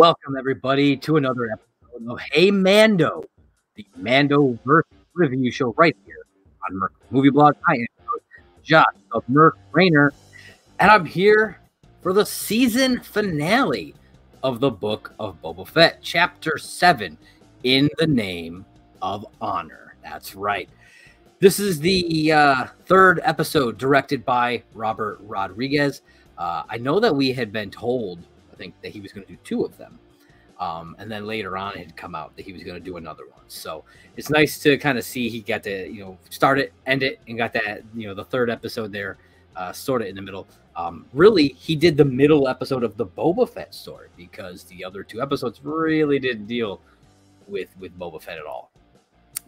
Welcome, everybody, to another episode of Hey Mando, the Mando Verse review show right here on Merc Movie Blog. I am Josh of Merc Rainer, and I'm here for the season finale of the Book of Boba Fett, Chapter 7, In the Name of Honor. That's right. This is the uh, third episode directed by Robert Rodriguez. Uh, I know that we had been told think that he was going to do two of them. Um, and then later on, it had come out that he was going to do another one. So it's nice to kind of see he got to you know start it, end it, and got that you know the third episode there, uh, sort of in the middle. Um, really, he did the middle episode of the Boba Fett story because the other two episodes really didn't deal with with Boba Fett at all.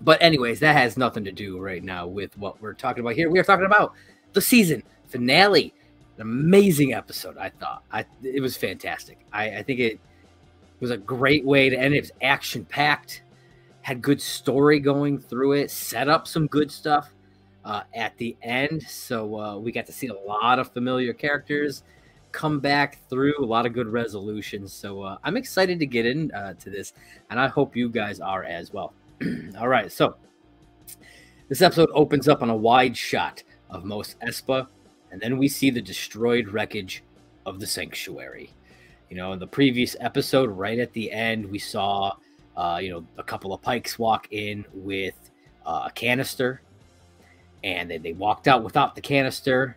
But anyways, that has nothing to do right now with what we're talking about here. We are talking about the season finale amazing episode. I thought I it was fantastic. I, I think it was a great way to end. It was action packed, had good story going through it, set up some good stuff uh, at the end. So uh, we got to see a lot of familiar characters come back through a lot of good resolutions. So uh, I'm excited to get into uh, this, and I hope you guys are as well. All right, so this episode opens up on a wide shot of Mos Espa and then we see the destroyed wreckage of the sanctuary. You know, in the previous episode, right at the end, we saw, uh, you know, a couple of pikes walk in with uh, a canister, and then they walked out without the canister,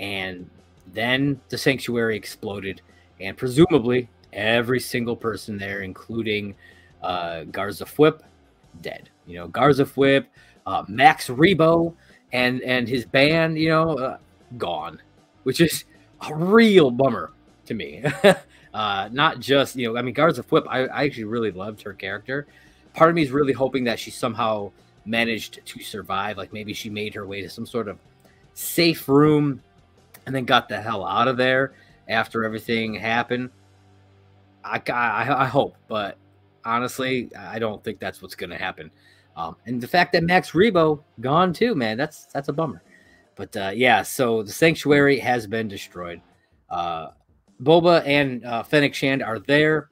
and then the sanctuary exploded, and presumably every single person there, including uh, Garsa Fwip, dead. You know, Garsa Fwip, uh, Max Rebo, and and his band. You know, uh, gone, which is a real bummer to me. uh, not just, you know, I mean, Garsa Fwip, I, I actually really loved her character. Part of me is really hoping that she somehow managed to survive. Like maybe she made her way to some sort of safe room and then got the hell out of there after everything happened. I, I, I hope, but honestly, I don't think that's what's going to happen. Um, and the fact that Max Rebo gone too, man, that's that's a bummer. But uh, yeah, so the sanctuary has been destroyed. Uh, Boba and uh, Fennec Shand are there.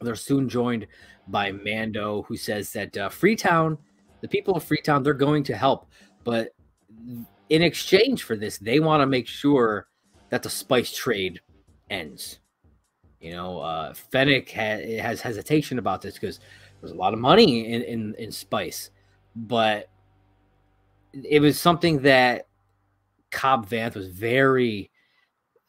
They're soon joined by Mando, who says that uh, Freetown, the people of Freetown, they're going to help, but in exchange for this, they want to make sure that the spice trade ends. You know, uh, Fennec ha- has hesitation about this because there's a lot of money in, in, in spice, but it was something that Cobb Vanth was very,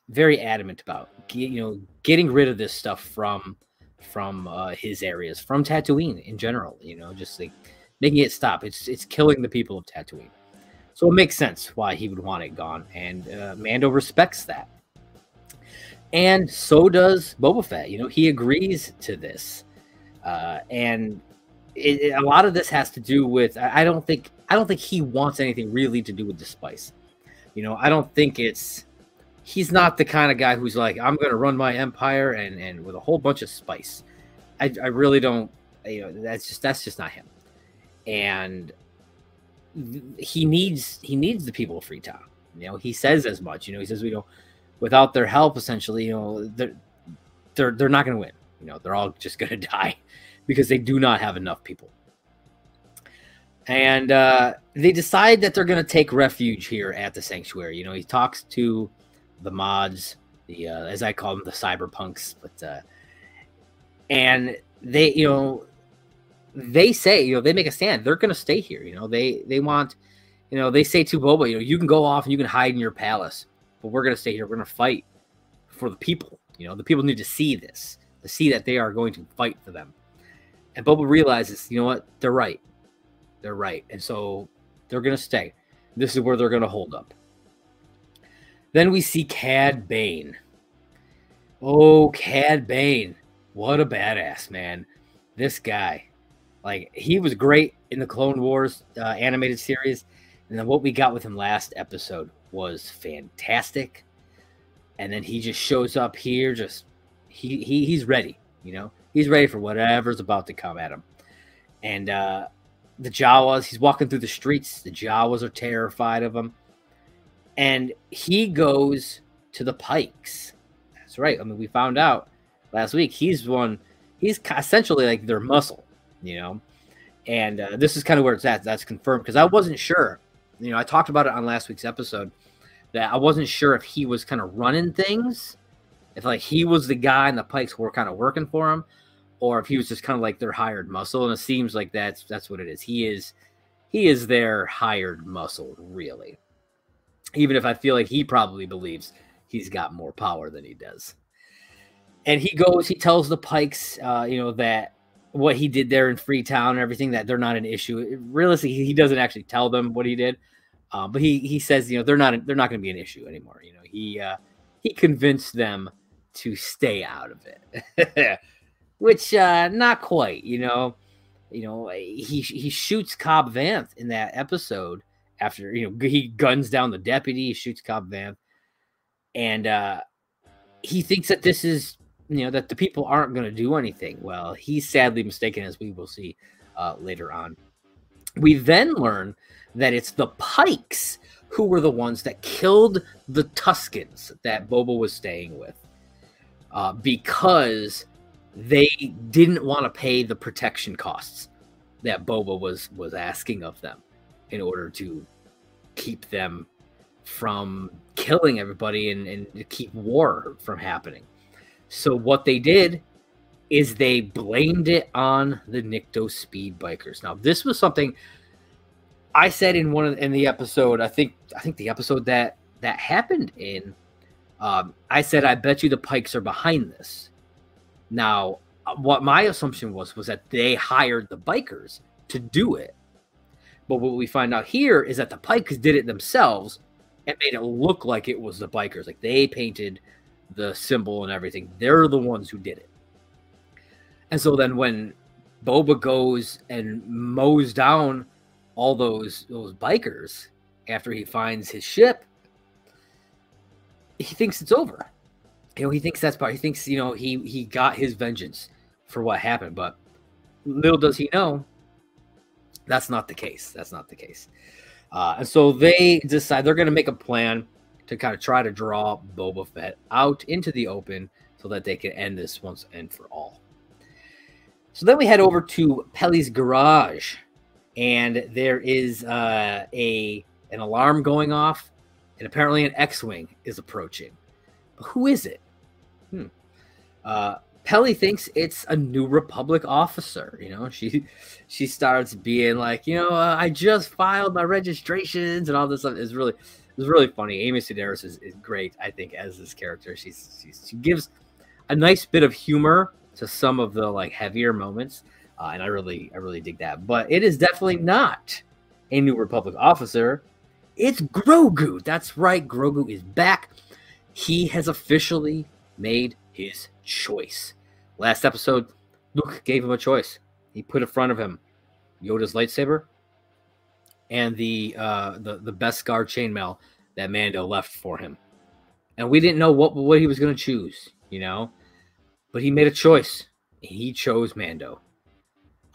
very adamant about. You know, getting rid of this stuff from from uh, his areas, from Tatooine in general. You know, just like making it stop. It's it's killing the people of Tatooine. So it makes sense why he would want it gone, and uh, Mando respects that. And so does Boba Fett. You know, he agrees to this, uh, and it, it, a lot of this has to do with. I, I don't think I don't think he wants anything really to do with the spice. You know, I don't think it's he's not the kind of guy who's like, I'm going to run my empire and and with a whole bunch of spice. I, I really don't. You know, that's just that's just not him. And he needs he needs the people of Freetown. You know, he says as much. You know, he says we know without their help, essentially, you know, they're they're they're not going to win. You know, they're all just going to die because they do not have enough people and uh, they decide that they're going to take refuge here at the sanctuary. You know, he talks to the mods, the uh, as I call them, the cyberpunks, but uh, and they, you know, they say, you know, they make a stand. They're going to stay here. You know, they they want, you know, they say to Boba, you know, you can go off and you can hide in your palace, but we're going to stay here. We're going to fight for the people. You know, the people need to see this, to see that they are going to fight for them. And Boba realizes, you know what, they're right they're right. And so they're going to stay. This is where they're going to hold up. Then we see Cad Bane. Oh, Cad Bane. What a badass, man. This guy. Like, he was great in the Clone Wars uh, animated series. And then what we got with him last episode was fantastic. And then he just shows up here, just he, he he's ready, you know, he's ready for whatever's about to come at him. And uh the Jawas. He's walking through the streets. The Jawas are terrified of him. And he goes to the Pikes. That's right. I mean, we found out last week. He's one. He's essentially like their muscle, you know. And uh, this is kind of where it's at. That's confirmed because I wasn't sure. You know, I talked about it on last week's episode that I wasn't sure if he was kind of running things, if like he was the guy and the Pikes were kind of working for him, or if he was just kind of like their hired muscle. And it seems like that's that's what it is. He is he is their hired muscle, really. Even if I feel like he probably believes he's got more power than he does. And he goes, he tells the Pikes, uh, you know, that what he did there in Freetown and everything, that they're not an issue. Realistically, he doesn't actually tell them what he did. Uh, but he he says, you know, they're not they're not going to be an issue anymore. You know, he uh, he convinced them to stay out of it, which uh, not quite. You know, you know, he he shoots Cobb Vanth in that episode after you know he guns down the deputy, he shoots Cobb Vanth, and uh, he thinks that this is you know that the people aren't going to do anything. Well, he's sadly mistaken, as we will see uh, later on. We then learn that it's the Pikes who were the ones that killed the Tuskens that Boba was staying with uh, because they didn't want to pay the protection costs that Boba was was asking of them in order to keep them from killing everybody and, and keep war from happening. So what they did is they blamed it on the Nikto speed bikers. Now this was something I said in one of in the episode. I think I think the episode that that happened in. Um, I said I bet you the Pikes are behind this. Now, what my assumption was was that they hired the bikers to do it. But what we find out here is that the Pikes did it themselves and made it look like it was the bikers. Like they painted the symbol and everything. They're the ones who did it. And so then when Boba goes and mows down all those those bikers after he finds his ship, he thinks it's over. You know, he thinks that's part. He thinks you know he he got his vengeance for what happened, but little does he know that's not the case. That's not the case. Uh, and so they decide they're going to make a plan to kind of try to draw Boba Fett out into the open so that they can end this once and for all. So then we head over to Peli's garage, and there is uh, a an alarm going off, and apparently an X-wing is approaching. But who is it? Hmm. Uh, Peli thinks it's a New Republic officer. You know, she she starts being like, you know, uh, I just filed my registrations and all this stuff. Is really it's really funny. Amy Sedaris is, is great, I think, as this character. She's, she's she gives a nice bit of humor to some of the like heavier moments uh, and I really, I really dig that. But it is definitely not a New Republic officer. It's Grogu. That's right. Grogu is back. He has officially made his choice. Last episode, Luke gave him a choice. He put in front of him Yoda's lightsaber and the uh, the the Beskar chainmail that Mando left for him. And we didn't know what what he was going to choose, you know. But he made a choice. He chose Mando.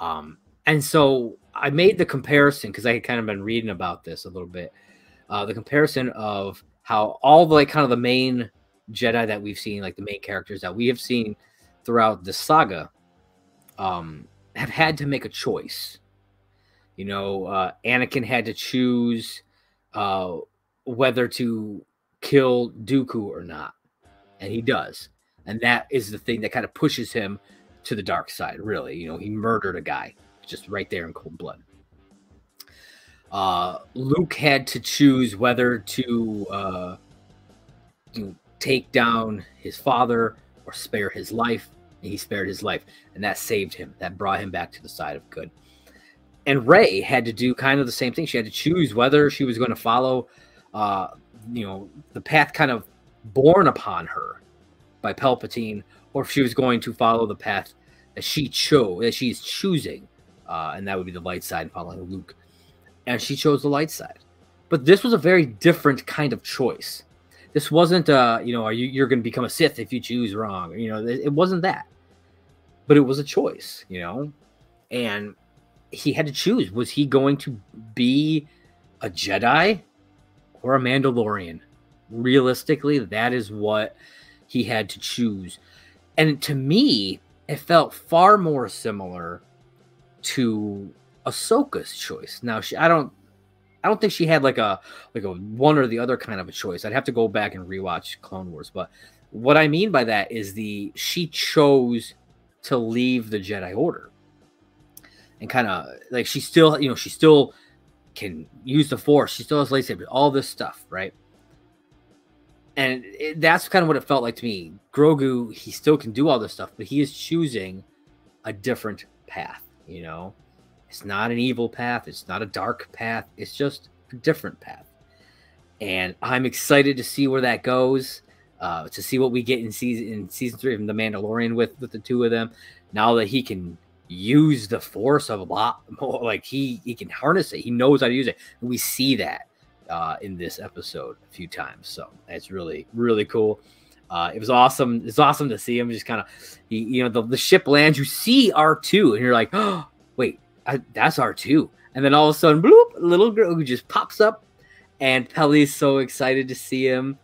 Um, and so I made the comparison because I had kind of been reading about this a little bit. Uh, the comparison of how all the like kind of the main Jedi that we've seen, like the main characters that we have seen throughout the saga, um, have had to make a choice. You know, uh, Anakin had to choose uh, whether to kill Dooku or not, and he does, and that is the thing that kind of pushes him to the dark side, really. You know, he murdered a guy just right there in cold blood. Uh, Luke had to choose whether to uh, take down his father or spare his life. And he spared his life, and that saved him. That brought him back to the side of good. And Rey had to do kind of the same thing. She had to choose whether she was going to follow, uh, you know, the path kind of born upon her by Palpatine, or if she was going to follow the path that she chose, that she's choosing, uh, and that would be the light side, following Luke. And she chose the light side. But this was a very different kind of choice. This wasn't, uh, you know, are you you're going to become a Sith if you choose wrong? You know, it, it wasn't that. But it was a choice, you know, and he had to choose: was he going to be a Jedi or a Mandalorian? Realistically, that is what he had to choose and to me, it felt far more similar to Ahsoka's choice. Now, she, I don't, I don't think she had like a like a one or the other kind of a choice. I'd have to go back and rewatch Clone Wars, but what I mean by that is the she chose to leave the Jedi Order and kind of like she still, you know, she still can use the Force. She still has lightsaber, all this stuff, right? And it, that's kind of what it felt like to me. Grogu, he still can do all this stuff, but he is choosing a different path. You know, it's not an evil path. It's not a dark path. It's just a different path. And I'm excited to see where that goes. Uh, to see what we get in season in season three of The Mandalorian with with the two of them. Now that he can use the force of a lot more, like he he can harness it. He knows how to use it. And we see that uh, in this episode a few times. So it's really really cool. Uh, it was awesome. It's awesome to see him just kind of, you know, the, the ship lands. You see R two, and you're like, oh, wait, I, that's R two. And then all of a sudden, bloop, little Grogu just pops up, and Peli's so excited to see him.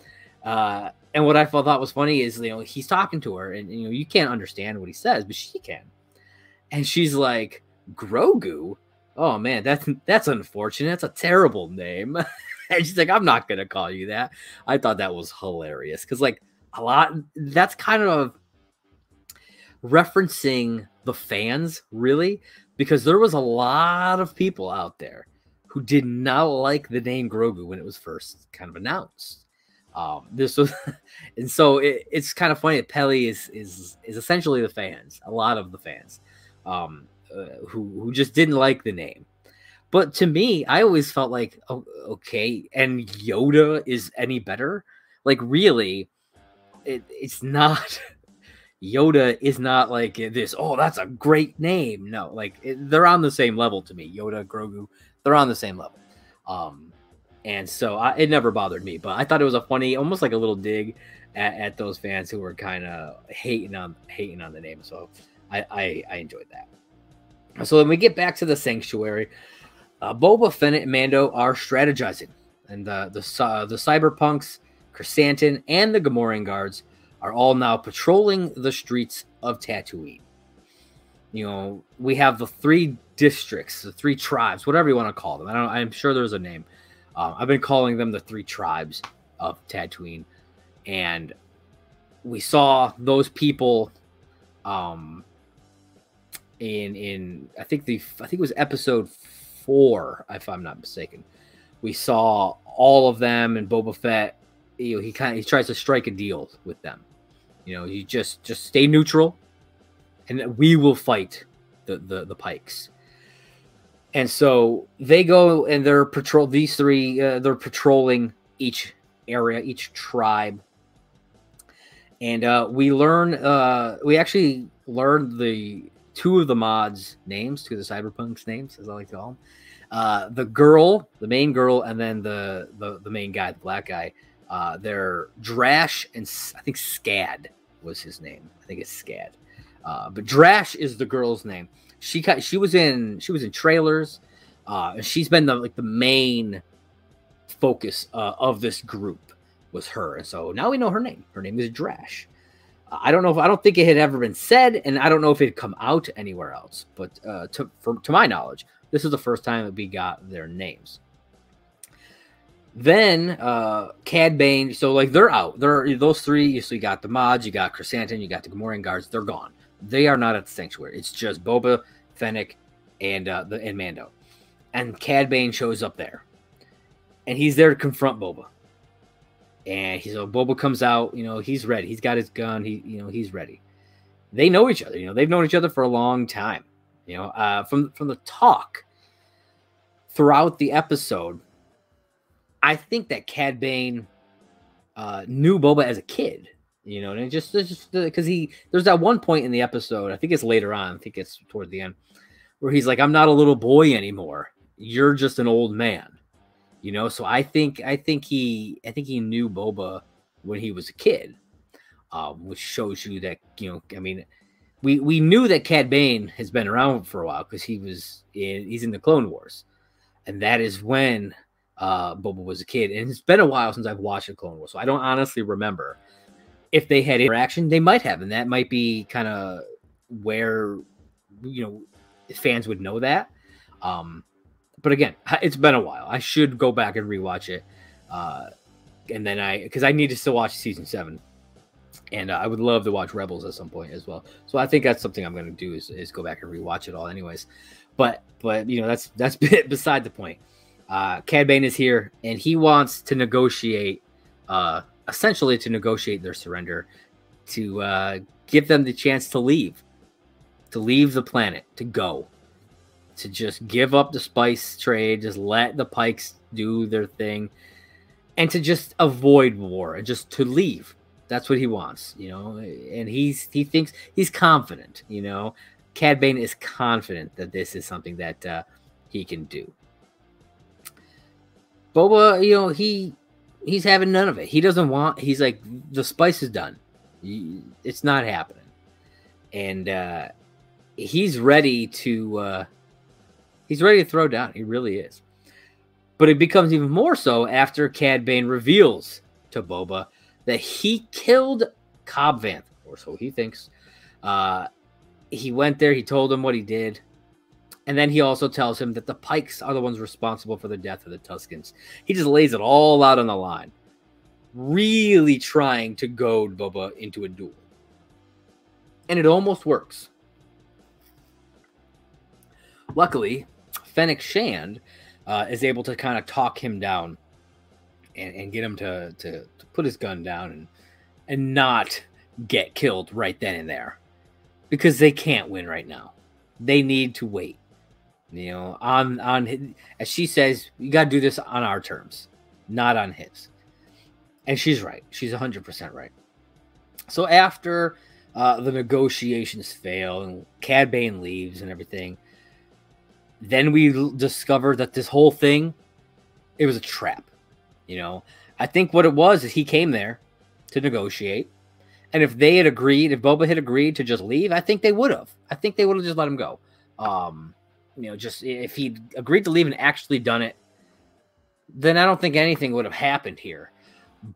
Uh, and what I thought was funny is, you know, he's talking to her, and you know, you can't understand what he says, but she can. And she's like, Grogu. Oh man, that's that's unfortunate. That's a terrible name. and she's like, I'm not gonna call you that. I thought that was hilarious because, like, a lot. That's kind of referencing the fans, really, because there was a lot of people out there who did not like the name Grogu when it was first kind of announced. Um, this was, and so it, it's kind of funny that Peli is is is essentially the fans, a lot of the fans, um, uh, who who just didn't like the name. But to me, I always felt like, oh, okay, and Yoda is any better? Like, really, it, it's not. Yoda is not like this. Oh, that's a great name. No, like it, they're on the same level to me. Yoda, Grogu, they're on the same level. Um, and so I, it never bothered me. But I thought it was a funny, almost like a little dig at, at those fans who were kind of hating on hating on the name. So I, I, I enjoyed that. So then we get back to the sanctuary. Uh, Boba Fett and Mando are strategizing, and the the uh, the cyberpunks, Krrsantan, and the Gamorrean guards are all now patrolling the streets of Tatooine. You know, we have the three districts, the three tribes, whatever you want to call them. I don't. I'm sure there's a name. Um, I've been calling them the three tribes of Tatooine, and we saw those people um, in in I think the I think it was episode four, if I'm not mistaken. We saw all of them, and Boba Fett. You know, he kind of he tries to strike a deal with them. You know, you just just stay neutral, and we will fight the the, the Pikes. And so they go and they're patrol. These three uh, they're patrolling each area, each tribe, and uh, we learn. Uh, we actually learned the two of the mods' names, two of the cyberpunks' names, as I like to call them. Uh, the girl, the main girl, and then the the, the main guy, the black guy. Uh, they're Drash and I think Skad was his name. I think it's Skad. Uh, but Drash is the girl's name she she was in she was in trailers. Uh, she's been the like the main focus uh, of this group was her, and so now we know her name. Her name is Drash. Uh, I don't know if I don't think it had ever been said, and I don't know if it had come out anywhere else. But uh, to for, to my knowledge, this is the first time that we got their names. Then uh Cad Bane, so like they're out. They're those three. So you got the mods, you got Krrsantan, you got the Gamorrean guards. They're gone. They are not at the sanctuary. It's just Boba, Fennec, and uh, the and Mando. And Cad Bane shows up there, and he's there to confront Boba. And he's so Boba comes out. You know he's ready. He's got his gun. He you know he's ready. They know each other. You know they've known each other for a long time. You know uh, from from the talk throughout the episode, I think that Cad Bane uh, knew Boba as a kid you know, and it just just because he there's that one point in the episode, I think it's later on, I think it's toward the end, where he's like, "I'm not a little boy anymore. You're just an old man." You know, so I think I think he I think he knew Boba when he was a kid, um, which shows you that you know, I mean, we we knew that Cad Bane has been around for a while because he was in he's in the Clone Wars, and that is when uh Boba was a kid, and it's been a while since I've watched the Clone Wars, so I don't honestly remember if they had interaction, they might have, and that might be kind of where you know fans would know that. Um, but again, it's been a while. I should go back and rewatch it, uh, and then I because I need to still watch season seven, and uh, I would love to watch Rebels at some point as well. So I think that's something I'm going to do is, is go back and rewatch it all, anyways. But but you know that's that's beside the point. Uh, Cad Bane is here, and he wants to negotiate, uh, essentially to negotiate their surrender, to uh, give them the chance to leave, to leave the planet, to go, to just give up the spice trade, just let the Pikes do their thing, and to just avoid war and just to leave. That's what he wants, you know. And he's he thinks he's confident, you know. Cad Bane is confident that this is something that uh, he can do. Boba, you know, he he's having none of it. He doesn't want. He's like the spice is done. It's not happening, and uh, he's ready to. Uh, he's ready to throw down. He really is. But it becomes even more so after Cad Bane reveals to Boba that he killed Cobb Vanth, or so he thinks. Uh, he went there. He told him what he did. And then he also tells him that the Pikes are the ones responsible for the death of the Tuskens. He just lays it all out on the line, really trying to goad Boba into a duel. And it almost works. Luckily, Fennec Shand uh, is able to kind of talk him down and, and get him to, to, to put his gun down and, and not get killed right then and there because they can't win right now. They need to wait. You know, on on as she says, you got to do this on our terms, not on his. And she's right. She's 100% right. So after uh, the negotiations fail and Cad Bane leaves and everything, then we discover that this whole thing it was a trap. You know, I think what it was is he came there to negotiate. And if they had agreed, if Boba had agreed to just leave, I think they would have. I think they would have just let him go. Um, you know, just if he'd agreed to leave and actually done it, then I don't think anything would have happened here.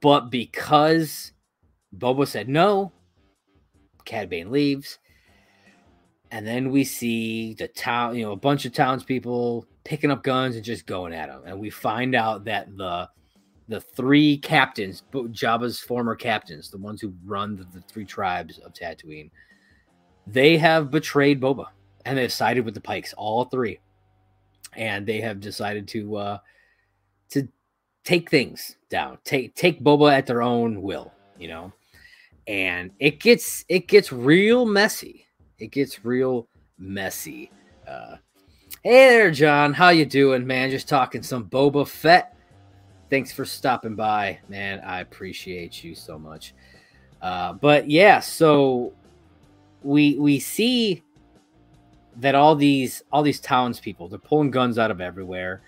But because Boba said no, Cad Bane leaves. And then we see the town, you know, a bunch of townspeople picking up guns and just going at him. And we find out that the the three captains, Jabba's former captains, the ones who run the, the three tribes of Tatooine, they have betrayed Boba and they've sided with the Pikes, all three, and they have decided to uh, to take things down, take take Boba at their own will, you know, and it gets it gets real messy. It gets real messy. Uh, hey there, John. How you doing, man? Just talking some Boba Fett. Thanks for stopping by, man. I appreciate you so much. Uh, but yeah, so we we see that all these all these townspeople they're pulling guns out of everywhere,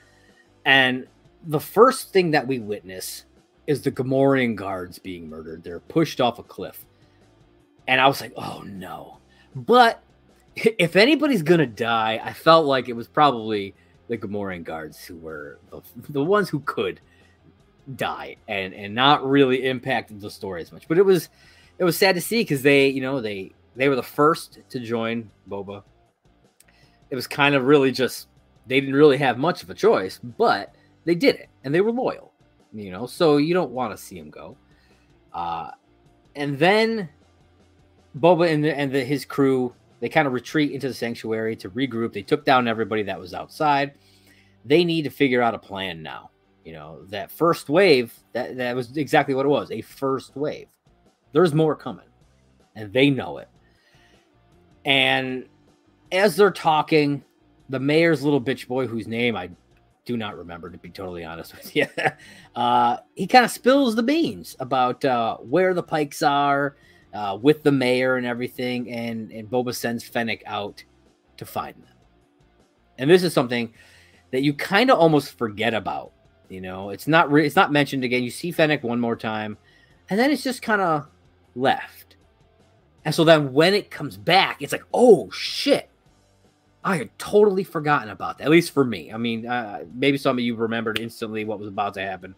and the first thing that we witness is the Gamorrean guards being murdered. They're pushed off a cliff, and I was like, oh no. But if anybody's gonna die, I felt like it was probably the Gamorrean guards who were the, the ones who could die and and not really impacted the story as much. But it was it was sad to see because they you know they they were the first to join Boba it was kind of really just they didn't really have much of a choice, but they did it and they were loyal, you know. So you don't want to see him go. Uh, and then Boba and, the, and the, his crew they kind of retreat into the sanctuary to regroup. They took down everybody that was outside. They need to figure out a plan now. You know that first wave that that was exactly what it was a first wave. There's more coming, and they know it. And as they're talking, the mayor's little bitch boy, whose name I do not remember, to be totally honest with you, uh, he kind of spills the beans about uh, where the pikes are uh, with the mayor and everything, and and Boba sends Fennec out to find them. And this is something that you kind of almost forget about. You know, it's not re- it's not mentioned again. You see Fennec one more time, and then it's just kind of left. And so then when it comes back, it's like, oh shit, I had totally forgotten about that. At least for me. I mean, uh, maybe some of you remembered instantly what was about to happen,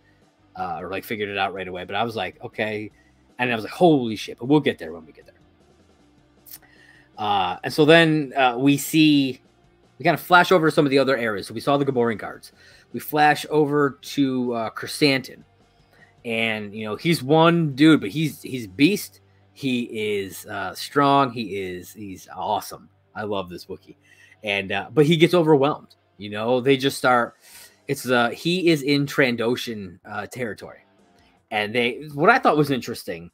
uh, or like figured it out right away. But I was like, okay, and I was like, holy shit! But we'll get there when we get there. Uh, and so then uh, we see we kind of flash over to some of the other areas. So we saw the Gamorrean guards. We flash over to uh, Krrsantan, and you know he's one dude, but he's he's beast. He is uh, strong. He is he's awesome. I love this Wookiee, and uh, but he gets overwhelmed. You know, they just start. It's uh he is in Trandoshan uh, territory, and they what I thought was interesting.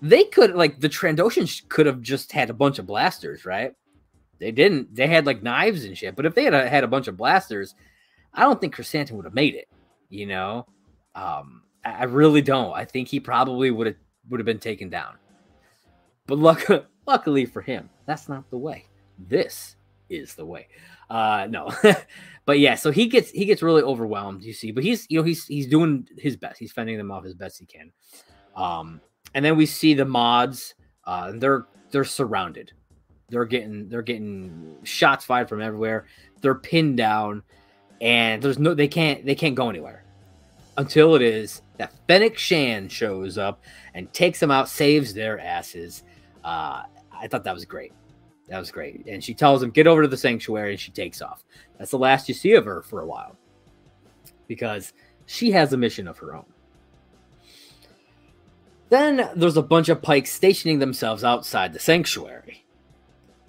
They could like the Trandoshans could have just had a bunch of blasters, right? They didn't. They had like knives and shit. But if they had a, had a bunch of blasters, I don't think Krrsantan would have made it. You know, um, I, I really don't. I think he probably would have would have been taken down. But luck, luckily for him, that's not the way. This is the way. Uh, no, but yeah. So he gets he gets really overwhelmed. You see, but he's you know he's he's doing his best. He's fending them off as best he can. Um, and then we see the mods. Uh, they're they're surrounded. They're getting they're getting shots fired from everywhere. They're pinned down, and there's no they can't they can't go anywhere until it is that Fennec Shand shows up and takes them out, saves their asses. Uh, I thought that was great. That was great. And she tells him, get over to the sanctuary, and she takes off. That's the last you see of her for a while because she has a mission of her own. Then there's a bunch of pikes stationing themselves outside the sanctuary.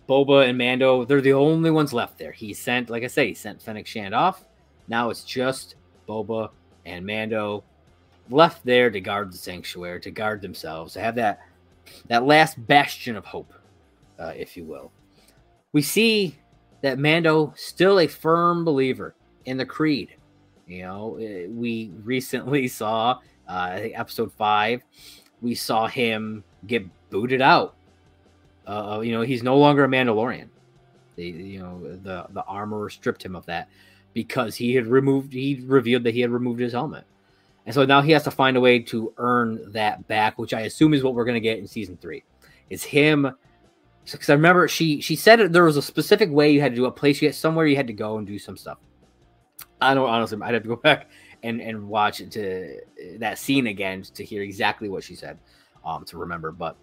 Boba and Mando, they're the only ones left there. He sent, like I say, he sent Fennec Shand off. Now it's just Boba and Mando left there to guard the sanctuary, to guard themselves, to have that that last bastion of hope, uh, if you will. We see that Mando still a firm believer in the creed. You know, uh, we recently saw, uh, I think episode five, we saw him get booted out. Uh, uh, you know, he's no longer a Mandalorian. The, you know, the the armor stripped him of that because he had removed. He revealed that he had removed his helmet, and so now he has to find a way to earn that back, which I assume is what we're going to get in season three. Is him because I remember she she said there was a specific way you had to do a place you had somewhere you had to go and do some stuff. I don't honestly. I'd have to go back and and watch to that scene again to hear exactly what she said, um, to remember. But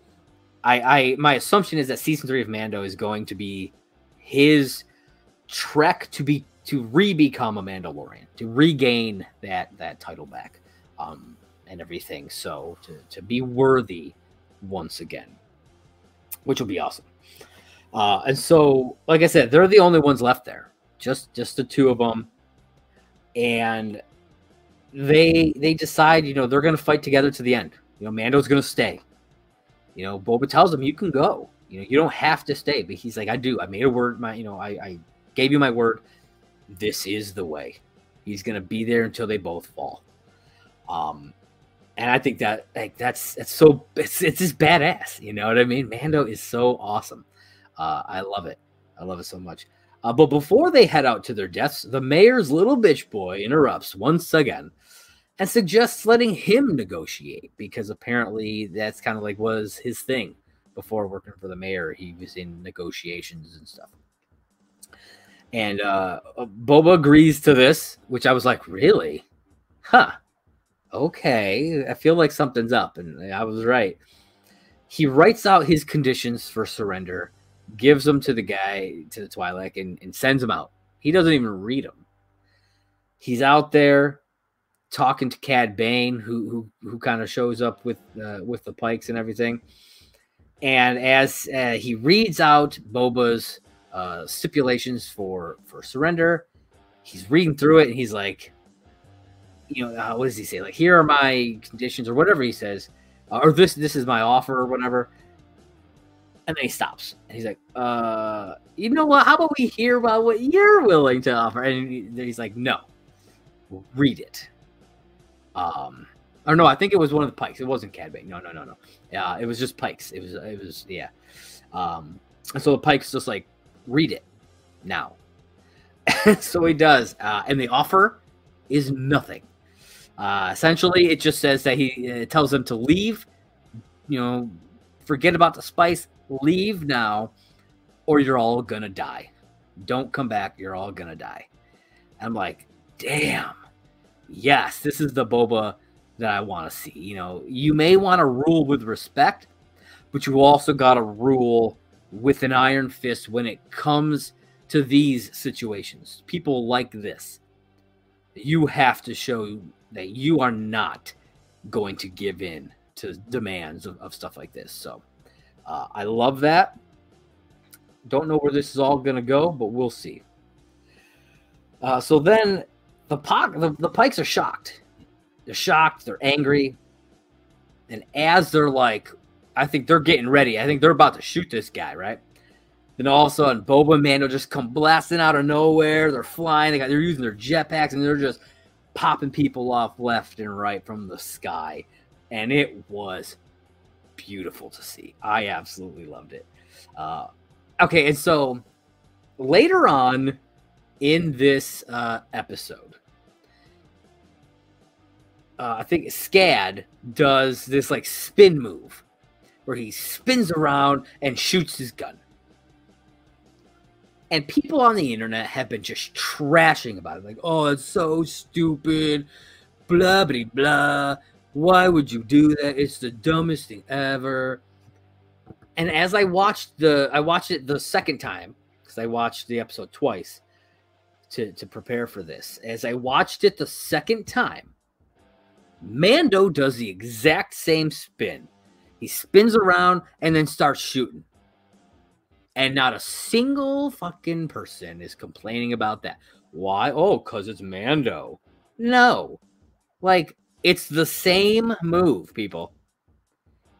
I, I my assumption is that season three of Mando is going to be his trek to be to re-become a Mandalorian, to regain that that title back, um, and everything. So to to be worthy once again, which will be awesome. Uh, and so, like I said, they're the only ones left there, just just the two of them, and they they decide, you know, they're going to fight together to the end. You know, Mando's going to stay. You know, Boba tells him, "You can go. You know, you don't have to stay." But he's like, "I do. I made a word. My, you know, I, I gave you my word. This is the way. He's going to be there until they both fall." Um, and I think that like that's that's so it's it's just badass. You know what I mean? Mando is so awesome. Uh, I love it. I love it so much. Uh, but before they head out to their deaths, the mayor's little bitch boy interrupts once again and suggests letting him negotiate because apparently that's kind of like was his thing before working for the mayor. He was in negotiations and stuff. And uh, Boba agrees to this, which I was like, really? Huh. Okay. I feel like something's up. And I was right. He writes out his conditions for surrender, gives them to the guy, to the Twi'lek, and, and sends him out. He doesn't even read them. He's out there talking to Cad Bane, who who who kind of shows up with uh, with the pikes and everything. And as uh, he reads out Boba's uh, stipulations for for surrender, he's reading through it and he's like, you know, uh, what does he say? Like, here are my conditions or whatever he says, or this this is my offer or whatever. And then he stops and he's like, uh, you know what? How about we hear about what you're willing to offer? And he's like, no, read it. Um, or no, I think it was one of the pikes. It wasn't Cad Bane. No, no, no, no. Yeah, it was just pikes. It was, it was, yeah. Um, and so the pikes just like read it now. so he does, uh, and the offer is nothing. Uh, essentially, it just says that he tells them to leave. You know, forget about the spice. Leave now, or you're all gonna die. Don't come back. You're all gonna die. I'm like, damn yes, this is the Boba that I want to see. You know, you may want to rule with respect, but you also got to rule with an iron fist when it comes to these situations. People like this. You have to show that you are not going to give in to demands of, of stuff like this. So uh, I love that. Don't know where this is all going to go, but we'll see. Uh, so then the, the, the Pikes are shocked. They're shocked. They're angry. And as they're like, I think they're getting ready. I think they're about to shoot this guy, right? Then all of a sudden, Boba and Mando just come blasting out of nowhere. They're flying. They got they're using their jetpacks and they're just popping people off left and right from the sky. And it was beautiful to see. I absolutely loved it. Uh, okay, and so later on in this uh, episode, uh, I think Skad does this like spin move where he spins around and shoots his gun. And people on the internet have been just trashing about it. Like, oh, it's so stupid. Blah, blah, blah. Why would you do that? It's the dumbest thing ever. And as I watched the, I watched it the second time because I watched the episode twice to, to prepare for this. As I watched it the second time, Mando does the exact same spin. He spins around and then starts shooting. And not a single fucking person is complaining about that. Why? Oh, because it's Mando. No. Like, it's the same move, people.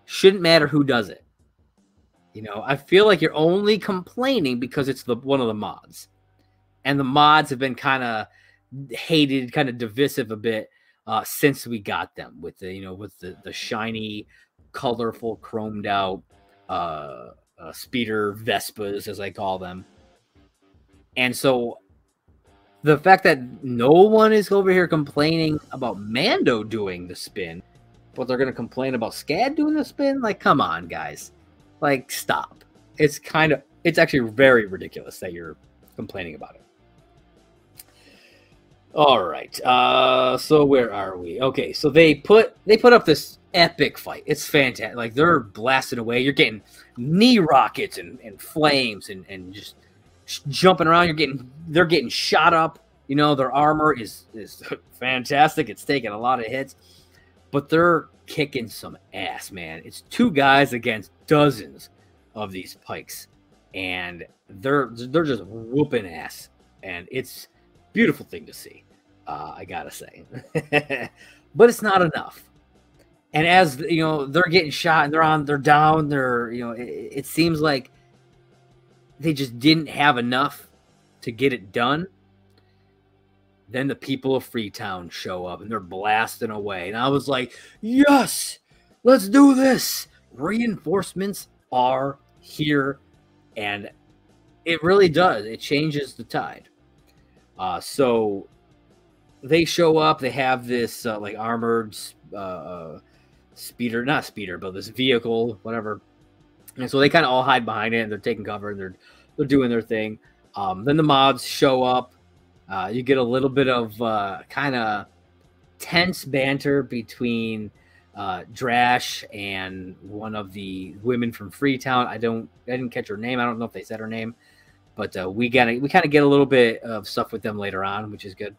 Shouldn't matter who does it. You know, I feel like you're only complaining because it's the one of the mods. And the mods have been kind of hated, kind of divisive a bit uh, since we got them with the, you know, with the, the shiny, colorful, chromed out uh, uh, speeder Vespas, as I call them. And so the fact that no one is over here complaining about Mando doing the spin, but they're going to complain about Skad doing the spin, like, come on, guys. Like, stop. It's kind of, it's actually very ridiculous that you're complaining about it. All right. Uh, so where are we? Okay, so they put they put up this epic fight. It's fantastic. Like they're blasting away. You're getting knee rockets and, and flames and, and just jumping around. You're getting they're getting shot up. You know, their armor is is fantastic. It's taking a lot of hits, but they're kicking some ass, man. It's two guys against dozens of these pikes, and they're they're just whooping ass, and it's beautiful thing to see. Uh, I gotta say, but it's not enough. And as you know, they're getting shot and they're on, they're down. They're you know, it, it seems like they just didn't have enough to get it done. Then the people of Freetown show up and they're blasting away, and I was like, "Yes, let's do this." Reinforcements are here, and it really does. It changes the tide. Uh, so they show up. They have this uh, like armored uh, uh, speeder, not speeder, but this vehicle, whatever. And so they kind of all hide behind it and they're taking cover and they're they're doing their thing. Um, then the mods show up. Uh, you get a little bit of uh, kind of tense banter between uh, Drash and one of the women from Freetown. I don't, I didn't catch her name. I don't know if they said her name. But uh, we got we kind of get a little bit of stuff with them later on, which is good.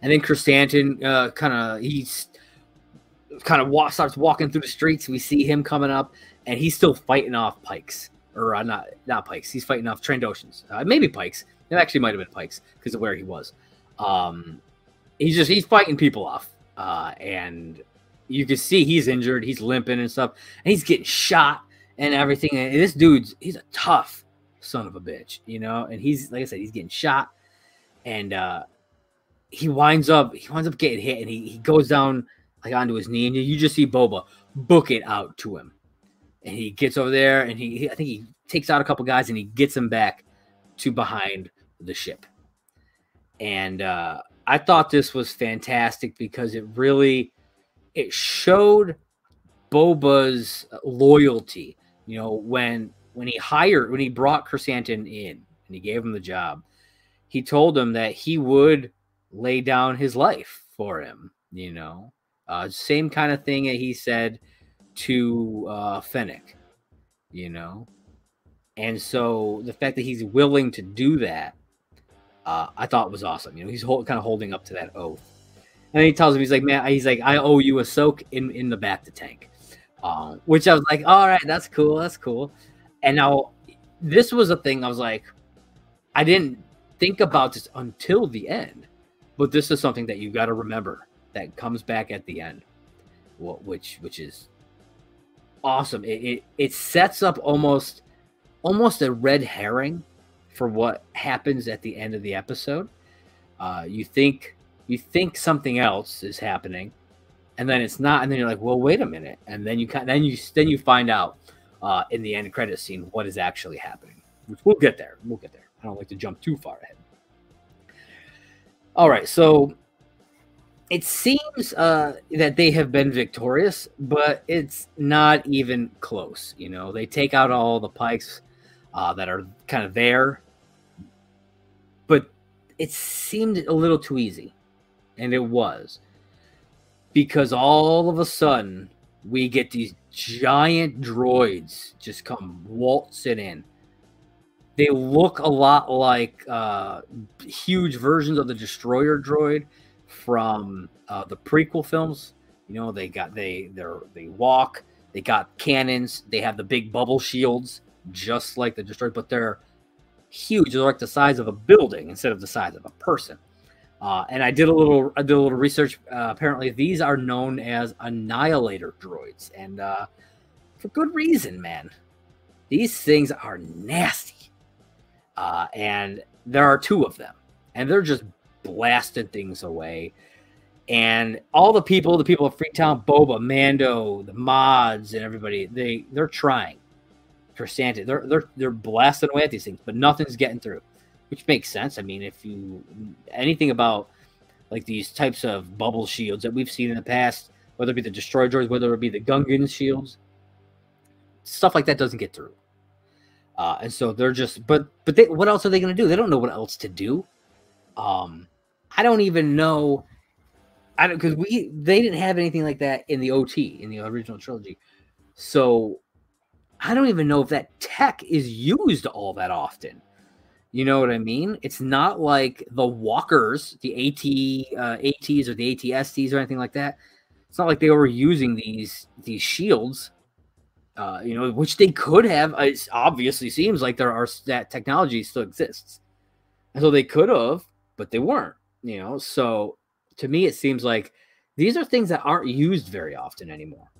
And then Krrsantan uh, kind of he's kind of walk, starts walking through the streets. We see him coming up, and he's still fighting off pikes, or uh, not not pikes. He's fighting off Trandoshans, uh, maybe pikes. It actually might have been pikes because of where he was. Um, he's just he's fighting people off, uh, and you can see he's injured. He's limping and stuff, and he's getting shot and everything. And this dude's he's a tough son of a bitch, you know. And he's like I said, he's getting shot, and uh, he winds up he winds up getting hit, and he, he goes down like onto his knee, and you just see Boba book it out to him, and he gets over there, and he I think he takes out a couple guys, and he gets them back to behind the ship, and uh, I thought this was fantastic because it really it showed Boba's loyalty. You know, when when he hired when he brought Krrsantan in and he gave him the job, he told him that he would lay down his life for him, you know. Uh, same kind of thing that he said to uh, Fennec, you know. And so the fact that he's willing to do that, uh, I thought was awesome. You know, he's hold, kind of holding up to that oath. And he tells him, he's like, man, he's like, I owe you a soak in, in the bacta tank. Um, which I was like, all right, that's cool, that's cool. And now this was a thing I was like, I didn't think about this until the end, but this is something that you got to remember that comes back at the end, which which is awesome. It, it it sets up almost almost a red herring for what happens at the end of the episode. Uh, you think you think something else is happening, and then it's not, and then you're like, well, wait a minute, and then you then you then you find out uh, in the end credit scene what is actually happening. Which we'll get there. We'll get there. I don't like to jump too far ahead. All right, so it seems uh, that they have been victorious, but it's not even close. You know, they take out all the pikes uh, that are kind of there, but it seemed a little too easy, and it was because all of a sudden we get these giant droids just come waltzing in. They look a lot like uh, huge versions of the destroyer droid from uh, the prequel films. You know, they got they they they walk. They got cannons. They have the big bubble shields, just like the destroyer, but they're huge. They're like the size of a building instead of the size of a person. Uh, and I did a little, I did a little research. Uh, apparently, these are known as annihilator droids, and uh, for good reason, man. These things are nasty, uh, and there are two of them, and they're just blasting things away. And all the people, the people of Freetown, Boba, Mando, the mods, and everybody, they they're trying for Santa. They're they're they're blasting away at these things, but nothing's getting through which makes sense. I mean, if you anything about like these types of bubble shields that we've seen in the past, whether it be the destroyer droids, whether it be the Gungan shields, stuff like that doesn't get through. Uh, and so they're just, but but they, what else are they going to do? They don't know what else to do. Um, I don't even know. I don't because we they didn't have anything like that in the OT in the original trilogy, so I don't even know if that tech is used all that often. You know what I mean? It's not like the walkers, the AT uh, ATs or the ATSTs or anything like that. It's not like they were using these these shields, uh, you know, which they could have. It obviously seems like there are that technology still exists, and so they could have, but they weren't. You know, so to me, it seems like these are things that aren't used very often anymore.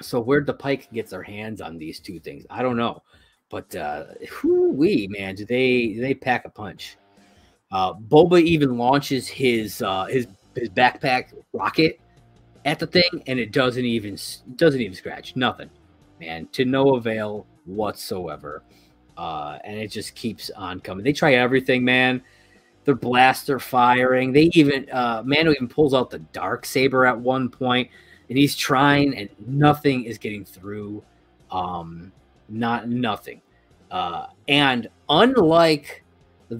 So where'd the Pike get their hands on these two things? I don't know. But uh, we man, do they do they pack a punch? Uh, Boba even launches his uh, his his backpack rocket at the thing, and it doesn't even doesn't even scratch. Nothing, man, to no avail whatsoever. Uh, and it just keeps on coming. They try everything, man. Their blaster firing. They even uh, Mando even pulls out the dark saber at one point, and he's trying, and nothing is getting through. Um, not nothing. Uh, and unlike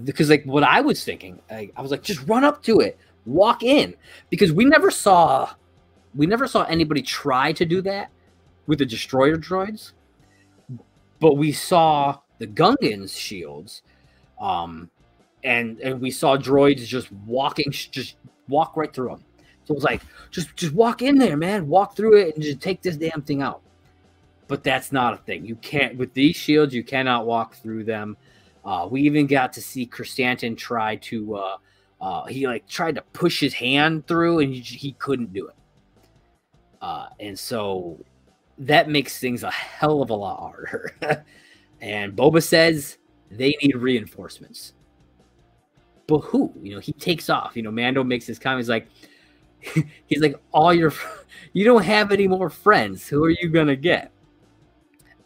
because like what I was thinking, I, I was like, just run up to it, walk in, because we never saw we never saw anybody try to do that with the destroyer droids, but we saw the Gungans shields, um, and and we saw droids just walking, just walk right through them. So it was like, just just walk in there, man, walk through it, and just take this damn thing out but that's not a thing. You can't with these shields. You cannot walk through them. Uh, we even got to see Krrsantan try to. Uh, uh, he like tried to push his hand through, and he, he couldn't do it. Uh, and so that makes things a hell of a lot harder. and Boba says they need reinforcements. But who? You know, he takes off. You know, Mando makes his comment. He's like, he's like, all your, you don't have any more friends. Who are you gonna get?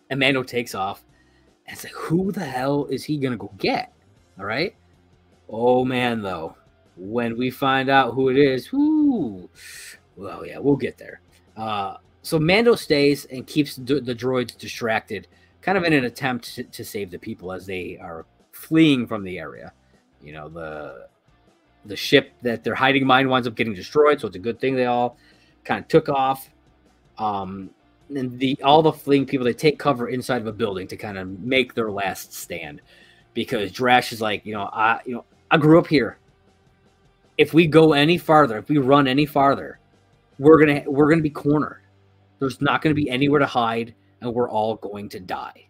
And Mando takes off. And it's like, who the hell is he gonna go get? All right. Oh man, though, when we find out who it is, whoo, well, yeah, we'll get there. Uh, so Mando stays and keeps d- the droids distracted, kind of in an attempt to, to save the people as they are fleeing from the area. You know, the the ship that they're hiding behind winds up getting destroyed, so it's a good thing they all kind of took off. Um, and the all the fleeing people they take cover inside of a building to kind of make their last stand because Drash is like, you know, I you know I grew up here. If we go any farther, if we run any farther, we're gonna we're gonna be cornered. There's not gonna be anywhere to hide, and we're all going to die.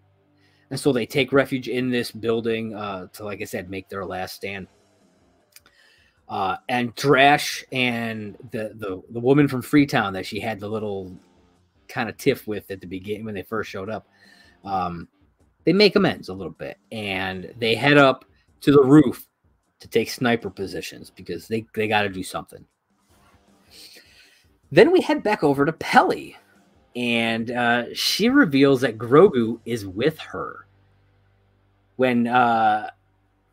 And so they take refuge in this building uh, to, like I said, make their last stand. Uh, and Drash and the, the the woman from Freetown that she had the little kind of tiff with at the beginning when they first showed up, um, they make amends a little bit, and they head up to the roof to take sniper positions because they they got to do something. Then we head back over to Peli, and uh, she reveals that Grogu is with her. When uh,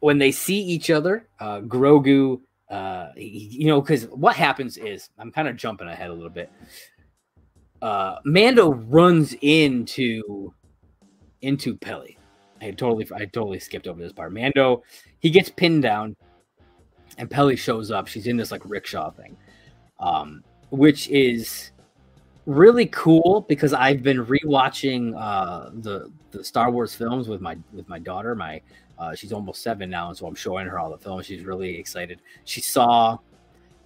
when they see each other, uh, Grogu, uh, he, you know, because what happens is I'm kind of jumping ahead a little bit. Uh, Mando runs into into Peli. I totally I totally skipped over this part. Mando he gets pinned down, and Peli shows up. She's in this like rickshaw thing, um, which is really cool because I've been rewatching uh, the the Star Wars films with my with my daughter. My uh, she's almost seven now, and so I'm showing her all the films. She's really excited. She saw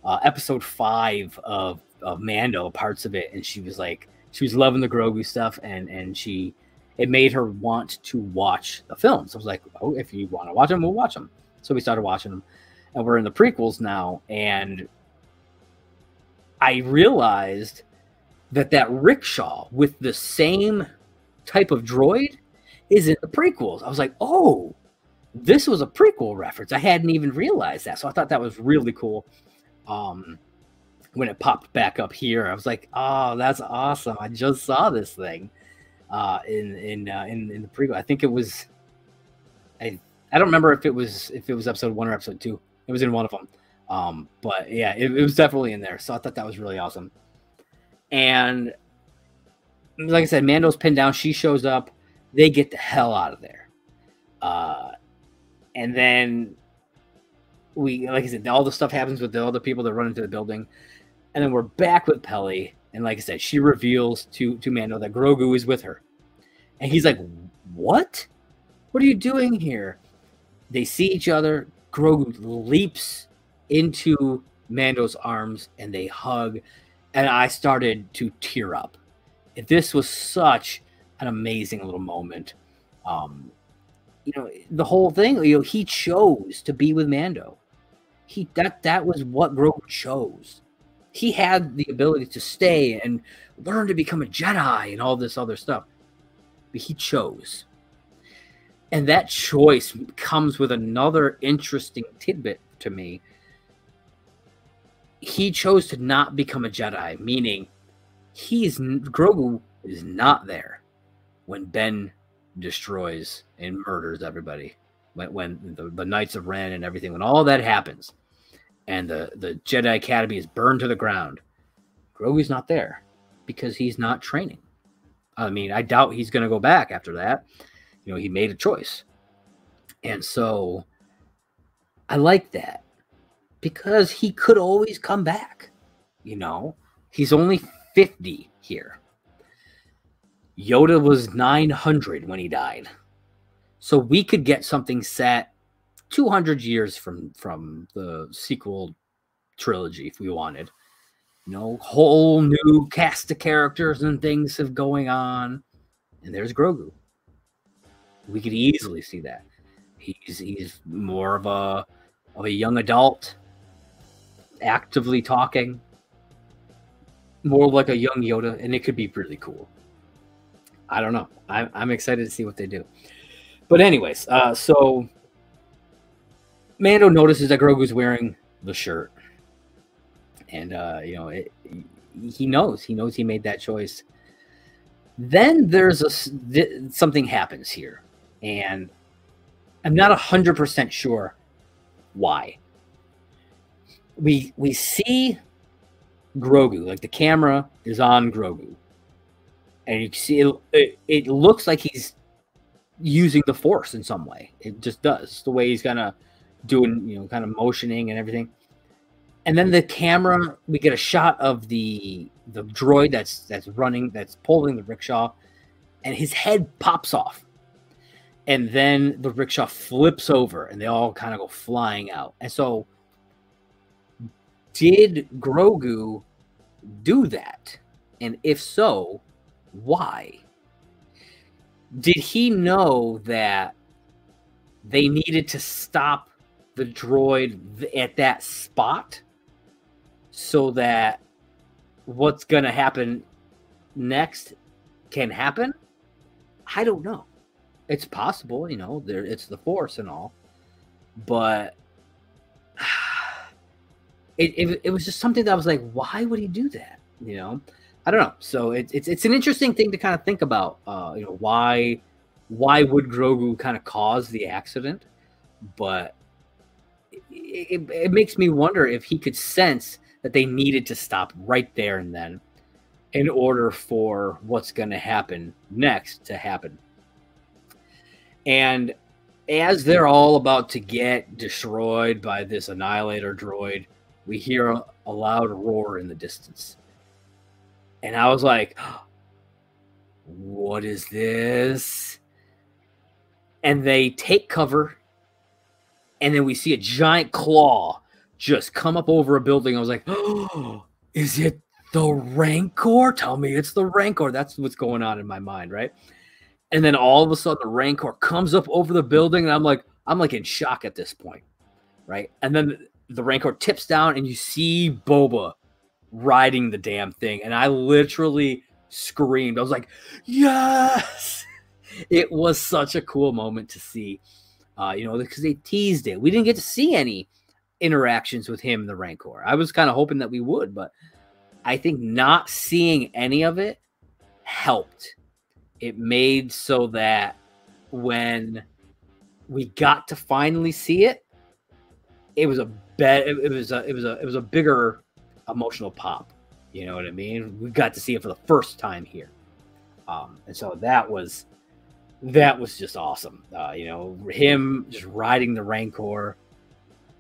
uh, episode five of of Mando, parts of it, and she was like, she was loving the Grogu stuff, and and she it made her want to watch the films. I was like, oh, if you want to watch them, we'll watch them. So we started watching them, and we're in the prequels now, and I realized that that rickshaw with the same type of droid is in the prequels. I was like, oh, this was a prequel reference. I hadn't even realized that. So I thought that was really cool. Um, when it popped back up here, I was like, oh, that's awesome. I just saw this thing uh, in in, uh, in in the prequel. I think it was. I I don't remember if it was if it was episode one or episode two. It was in one of them. Um, but yeah, it, it was definitely in there. So I thought that was really awesome. And like I said, Mando's pinned down. She shows up. They get the hell out of there. Uh, and then we, like I said, all the stuff happens with the other people that run into the building. And then we're back with Peli. And like I said, she reveals to, to Mando that Grogu is with her. And he's like, What? What are you doing here? They see each other. Grogu leaps into Mando's arms and they hug and I started to tear up. This was such an amazing little moment. Um, you know, the whole thing. You know, he chose to be with Mando. He that that was what Grogu chose. He had the ability to stay and learn to become a Jedi and all this other stuff, but he chose. And that choice comes with another interesting tidbit to me he chose to not become a Jedi, meaning he's Grogu is not there when Ben destroys and murders everybody. When, when the, the Knights of Ren and everything, when all that happens, and the the Jedi Academy is burned to the ground, Grogu's not there because he's not training. I mean, I doubt he's going to go back after that. You know, he made a choice, and so I like that because he could always come back. You know, he's only 50 here. Yoda was 900 when he died. So we could get something set 200 years from from the sequel trilogy if we wanted. You know, whole new cast of characters and things have going on. And there's Grogu. We could easily see that. He's he's more of a of a young adult actively talking, more like a young Yoda, and it could be really cool. I don't know. I'm, I'm excited to see what they do. But anyways, uh, so Mando notices that Grogu's wearing the shirt, and uh, you know it, he knows he knows he made that choice. Then there's a th- something happens here, and I'm not a hundred percent sure why we we see Grogu, like the camera is on Grogu, and you see it, it, it, looks like he's using the Force in some way. It just does the way he's kind of doing, you know, kind of motioning and everything. and then the camera we get a shot of the the droid that's that's running that's pulling the rickshaw and his head pops off and then the rickshaw flips over and they all kind of go flying out and so did grogu do that and if so why did he know that they needed to stop the droid at that spot so that what's going to happen next can happen? I don't know. It's possible, you know, there it's the force and all. But it, it, it was just something that I was like, why would he do that? You know? I don't know. So it, it's it's an interesting thing to kind of think about. Uh, you know, why why would Grogu kind of cause the accident? But it, it, it makes me wonder if he could sense that they needed to stop right there and then in order for what's going to happen next to happen. And as they're all about to get destroyed by this annihilator droid, we hear a, a loud roar in the distance. And I was like, what is this? And they take cover, and then we see a giant claw just come up over a building. I was like, oh, is it the Rancor? Tell me it's the Rancor. That's what's going on in my mind, right? And then all of a sudden the Rancor comes up over the building, and I'm like, I'm like in shock at this point, right? And then the Rancor tips down, and you see Boba riding the damn thing, and I literally screamed. I was like, yes! It was such a cool moment to see, uh, you know, because they teased it. We didn't get to see any interactions with him, the Rancor. I was kind of hoping that we would, but I think not seeing any of it helped. It made so that when we got to finally see it, it was a bet. It was a it was a it was a bigger emotional pop. You know what I mean? We got to see it for the first time here, um, and so that was that was just awesome. Uh, you know, him just riding the Rancor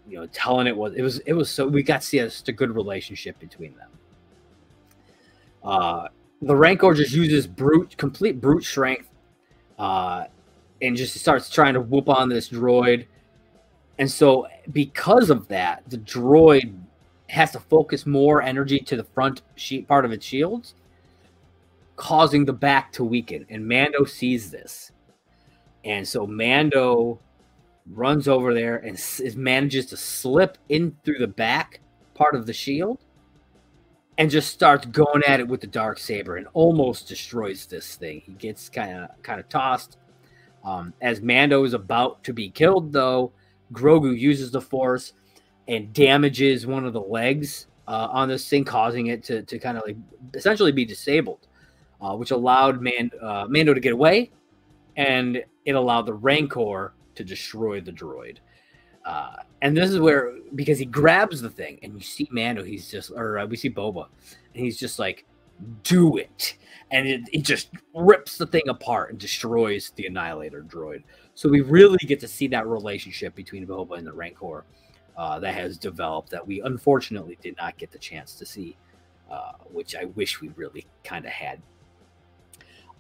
you know, telling it was it was it was so we got to see just a good relationship between them. Uh, the Rancor just uses brute, complete brute strength, uh, and just starts trying to whoop on this droid. And so, because of that, the droid has to focus more energy to the front sheet part of its shields, causing the back to weaken. And Mando sees this, and so Mando runs over there and is, manages to slip in through the back part of the shield and just starts going at it with the dark saber and almost destroys this thing. He gets kind of kind of tossed. Um, as Mando is about to be killed, though, Grogu uses the Force and damages one of the legs uh, on this thing, causing it to, to kind of like essentially be disabled, uh, which allowed Man, uh, Mando to get away, and it allowed the Rancor to destroy the droid. Uh, and this is where because he grabs the thing and you see Mando, he's just or uh, we see Boba, and he's just like, "Do it!" And it, it just rips the thing apart and destroys the Annihilator droid. So we really get to see that relationship between Boba and the Rancor uh, that has developed that we unfortunately did not get the chance to see, uh, which I wish we really kind of had.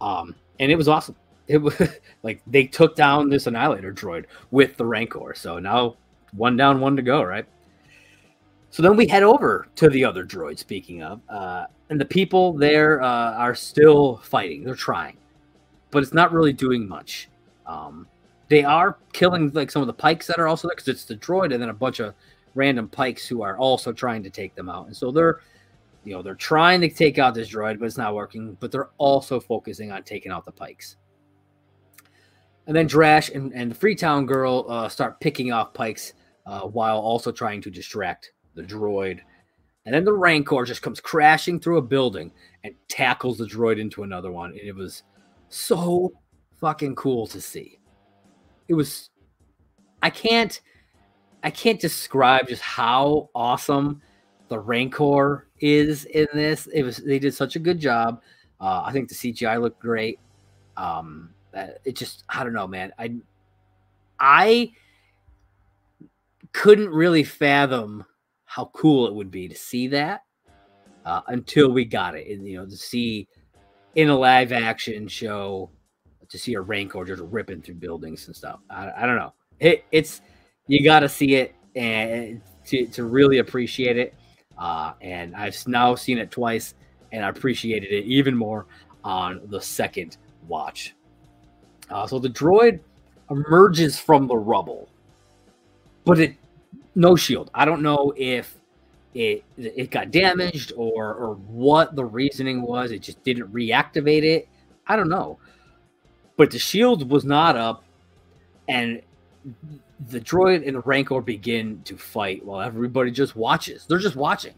Um, and it was awesome. It was like they took down this annihilator droid with the rancor so now one down one to go right? So then we head over to the other droid speaking of uh, and the people there uh, are still fighting. They're trying but it's not really doing much. Um, they are killing like some of the pikes that are also there because it's the droid and then a bunch of random pikes who are also trying to take them out and so they're you know they're trying to take out this droid but it's not working but they're also focusing on taking out the pikes and then Drash and, and the Freetown girl uh, start picking off Pikes uh, while also trying to distract the droid. And then the Rancor just comes crashing through a building and tackles the droid into another one. And it was so fucking cool to see. It was I can't I can't describe just how awesome the Rancor is in this. It was they did such a good job. Uh, I think the CGI looked great. Um, it just I don't know, man. I I couldn't really fathom how cool it would be to see that uh, until we got it. And, you know, to see in a live action show, to see a Rancor just ripping through buildings and stuff. I, I don't know. It, it's, you got to see it and to, to really appreciate it. Uh, and I've now seen it twice and I appreciated it even more on the second watch. Uh, so the droid emerges from the rubble, but it no shield. I don't know if it it got damaged or or what the reasoning was. It just didn't reactivate it. I don't know. But the shield was not up, and the droid and the Rancor begin to fight while everybody just watches. They're just watching.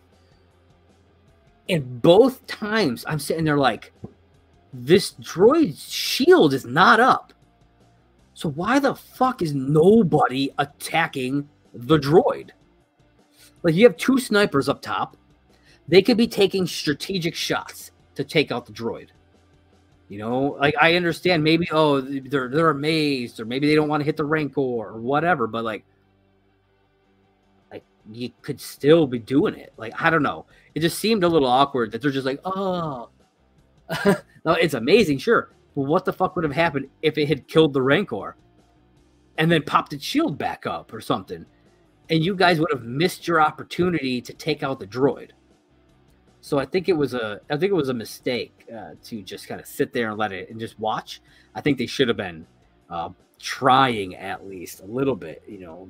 And both times I'm sitting there like, this droid's shield is not up. So why the fuck is nobody attacking the droid? Like you have two snipers up top. They could be taking strategic shots to take out the droid. You know, like I understand maybe oh they're they're amazed or maybe they don't want to hit the rancor or whatever, but like like you could still be doing it. Like I don't know. It just seemed a little awkward that they're just like, "Oh, no, it's amazing, sure. But what the fuck would have happened if it had killed the Rancor and then popped its shield back up or something? And you guys would have missed your opportunity to take out the droid. So I think it was a I think it was a mistake uh, to just kind of sit there and let it and just watch. I think they should have been uh, trying at least a little bit, you know,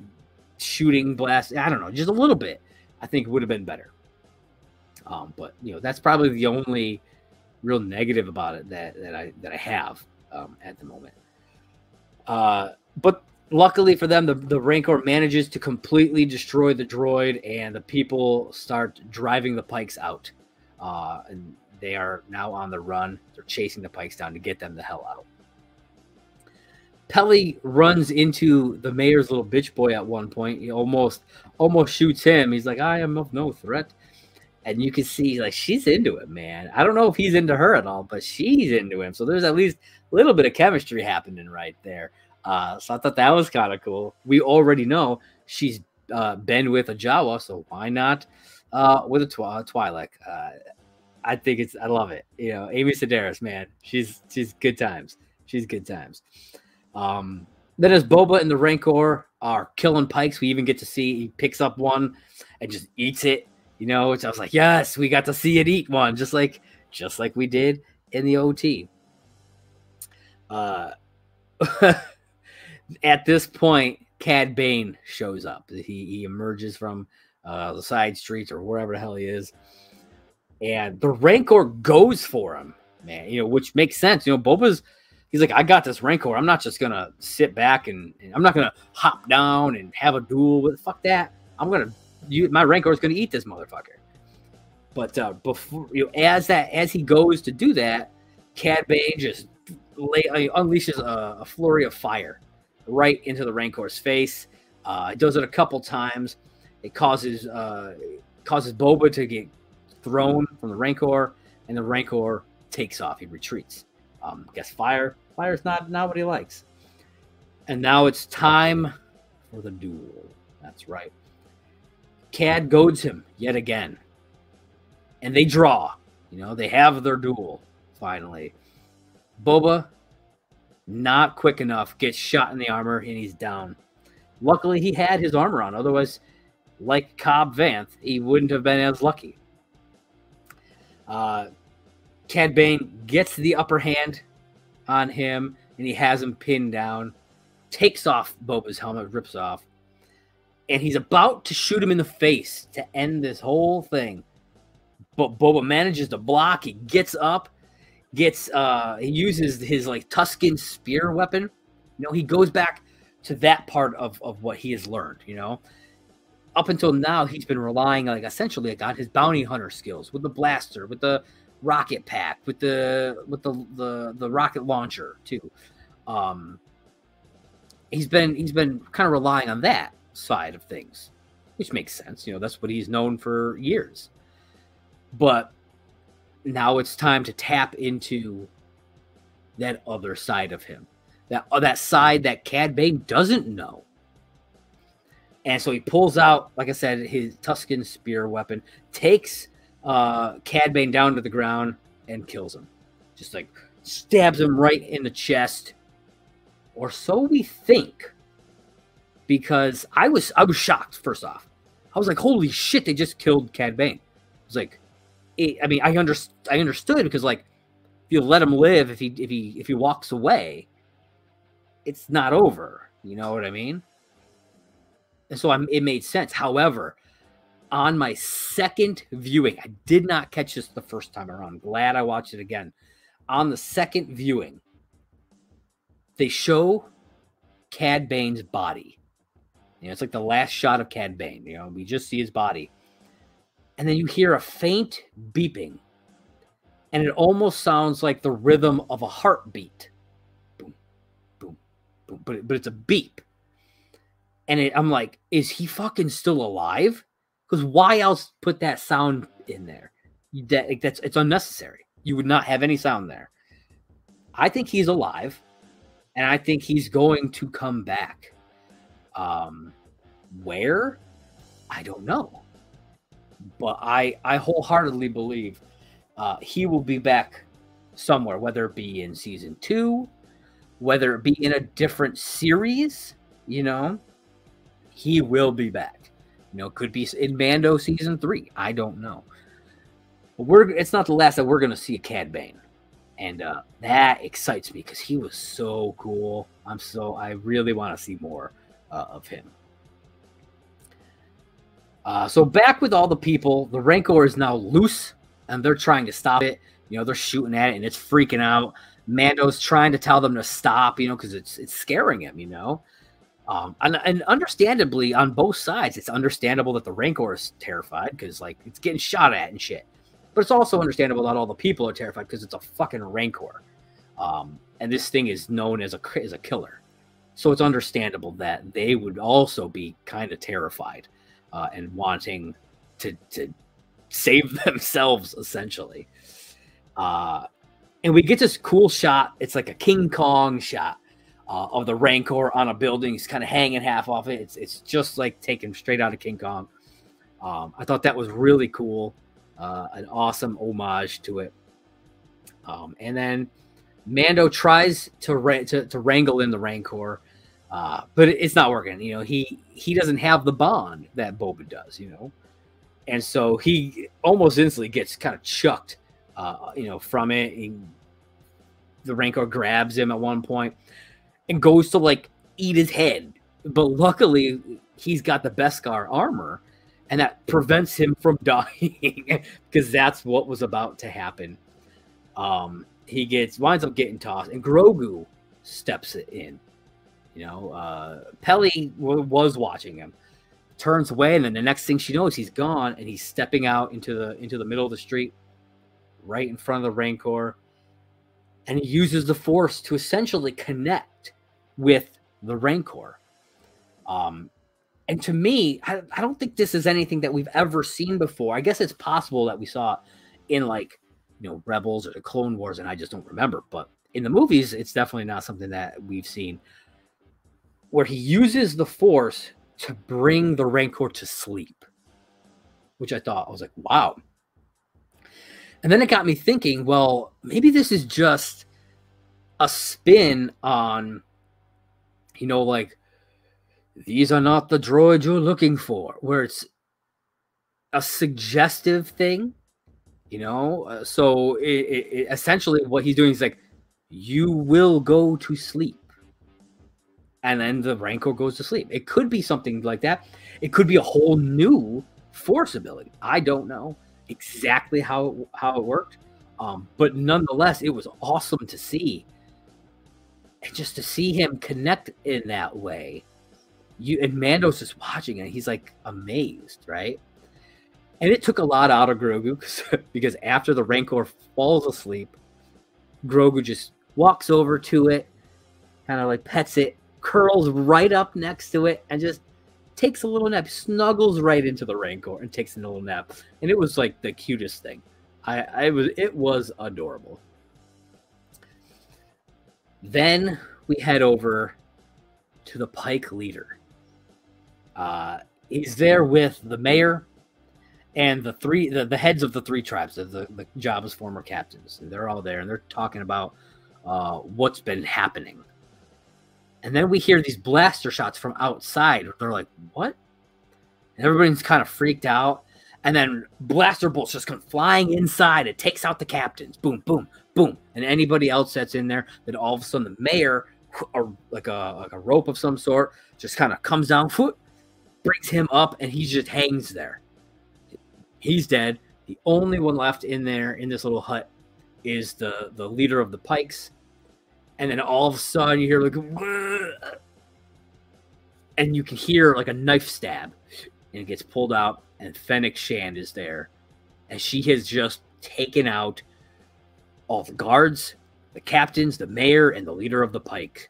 shooting blast. I don't know, just a little bit. I think would have been better. Um, but you know, that's probably the only real negative about it that that I that I have um, at the moment. Uh, but luckily for them, the, the Rancor manages to completely destroy the droid, and the people start driving the Pikes out. Uh, and they are now on the run. They're chasing the Pikes down to get them the hell out. Peli runs into the mayor's little bitch boy at one point. He almost almost shoots him. He's like, "I am of no threat." and you can see like she's into it, man. I don't know if he's into her at all, but she's into him. So there's at least a little bit of chemistry happening right there. Uh, so I thought that was kind of cool. We already know she's uh, been with a Jawa, so why not uh, with a twi- Twi'lek? Uh, I think it's I love it. You know, Amy Sedaris, man, she's she's good times. She's good times. Um, then as Boba and the Rancor are killing pikes, we even get to see he picks up one and just eats it you know, which I was like, yes, we got to see it eat one, just like just like we did in the OT. Uh, at this point, Cad Bane shows up. He, he emerges from uh, the side streets or wherever the hell he is, and the Rancor goes for him, man. You know, which makes sense. You know, Boba's he's like, I got this Rancor. I'm not just gonna sit back and, and I'm not gonna hop down and have a duel with fuck that. I'm gonna you my rancor is to eat this motherfucker. But uh, before you know, as that as he goes to do that, Cad Bane just lay, uh, unleashes a, a, flurry of fire right into the Rancor's face. Uh, does it a couple times. It causes uh, causes Boba to get thrown from the Rancor, and the Rancor takes off. He retreats. Um, I guess fire fire's not not what he likes. And now it's time for the duel. That's right. Cad goads him yet again. And they draw. You know, they have their duel finally. Boba, not quick enough, gets shot in the armor and he's down. Luckily, he had his armor on. Otherwise, like Cobb Vanth, he wouldn't have been as lucky. Uh, Cad Bane gets the upper hand on him and he has him pinned down, takes off Boba's helmet, rips off, and he's about to shoot him in the face to end this whole thing. But Boba manages to block. He gets up, gets uh he uses his like Tusken spear weapon. You know, he goes back to that part of of what he has learned, you know. Up until now, he's been relying like essentially like on his bounty hunter skills with the blaster, with the rocket pack, with the with the the, the rocket launcher too. Um he's been he's been kind of relying on that side of things, which makes sense. You know, that's what he's known for years. But now it's time to tap into that other side of him, that uh, that side that Cad Bane doesn't know. And so he pulls out, like I said, his Tusken spear weapon, takes uh, down to the ground, and kills him. Just like stabs him right in the chest. Or so we think. Because I was I was shocked, first off. I was like, holy shit, they just killed Cad Bane. I was like, it, I mean, I under, I understood because like if you let him live, if he if he if he walks away, it's not over. You know what I mean? And so I'm, it made sense. However, on my second viewing, I did not catch this the first time around. glad I watched it again. On the second viewing, they show Cad Bane's body. You know, it's like the last shot of Cad Bane. You know, we just see his body. And then you hear a faint beeping. And it almost sounds like the rhythm of a heartbeat. Boom, boom, boom. But, but it's a beep and it, I'm like, is he fucking still alive? Because why else put that sound in there? That like, that's it's unnecessary. You would not have any sound there. I think he's alive, and I think he's going to come back. Um, where? I don't know, but I I wholeheartedly believe uh, he will be back somewhere, whether it be in season two, whether it be in a different series, you know he will be back. You know, could be in Mando season three. I don't know. But we're it's not the last that we're gonna see a Cad Bane. And uh, that excites me because he was so cool. I'm so I really want to see more uh, of him. Uh, so back with all the people, the Rancor is now loose, and they're trying to stop it. You know, they're shooting at it, and it's freaking out. Mando's trying to tell them to stop. You know, because it's it's scaring him. You know, um, and, and, understandably, on both sides, it's understandable that the Rancor is terrified because, like, it's getting shot at and shit. But it's also understandable that all the people are terrified because it's a fucking Rancor. Um, and this thing is known as a as a killer, so it's understandable that they would also be kind of terrified uh, and wanting to to save themselves essentially. Uh, and we get this cool shot. It's like a King Kong shot uh, of the Rancor on a building. He's kind of hanging half off it. It's it's just like taken straight out of King Kong. Um, I thought that was really cool, uh, an awesome homage to it. Um, and then Mando tries to, ra- to, to wrangle in the Rancor, uh, but it's not working. You know, he he doesn't have the bond that Boba does. You know, and so he almost instantly gets kind of chucked. Uh, you know, from it. He, the Rancor grabs him at one point and goes to like eat his head. But luckily, he's got the Beskar armor, and that prevents him from dying because that's what was about to happen. Um, he gets winds up getting tossed, and Grogu steps it in. You know, uh, Peli w- was watching him, turns away, and then the next thing she knows, he's gone, and he's stepping out into the into the middle of the street, right in front of the Rancor, and he uses the Force to essentially connect with the Rancor. Um, and to me, I, I, don't think this is anything that we've ever seen before. I guess it's possible that we saw in like you know Rebels or the Clone Wars, and I just don't remember. But in the movies, it's definitely not something that we've seen. Where he uses the Force to bring the Rancor to sleep, which I thought I was like, wow. And then it got me thinking, well, maybe this is just a spin on you know, like these are not the droids you're looking for, where it's a suggestive thing, you know. Uh, so it, it, essentially, what he's doing is like, you will go to sleep, and then the Rancor goes to sleep. It could be something like that. It could be a whole new force ability. I don't know exactly how how it worked, um, but nonetheless, it was awesome to see and just to see him connect in that way, you and Mando's just watching it. He's like amazed, right? And it took a lot out of Grogu because after the Rancor falls asleep, Grogu just walks over to it, kind of like pets it, curls right up next to it, and just takes a little nap, snuggles right into the Rancor and takes a little nap. And it was like the cutest thing. I, I was it was adorable. Then we head over to the Pike leader. Uh, he's there with the mayor and the three the, the heads of the three tribes, the, the, the Jabba's former captains, and they're all there and they're talking about uh, what's been happening. And then we hear these blaster shots from outside. They're like, "What?" And everybody's kind of freaked out. And then blaster bolts just come flying inside. It takes out the captains. Boom, boom, boom. And anybody else that's in there, then all of a sudden the mayor, or like a like a rope of some sort, just kind of comes down, foot, brings him up, and he just hangs there. He's dead. The only one left in there in this little hut is the the leader of the Pikes. And then all of a sudden you hear like, and you can hear like a knife stab, and it gets pulled out, and Fennec Shand is there, and she has just taken out all the guards, the captains, the mayor, and the leader of the Pike.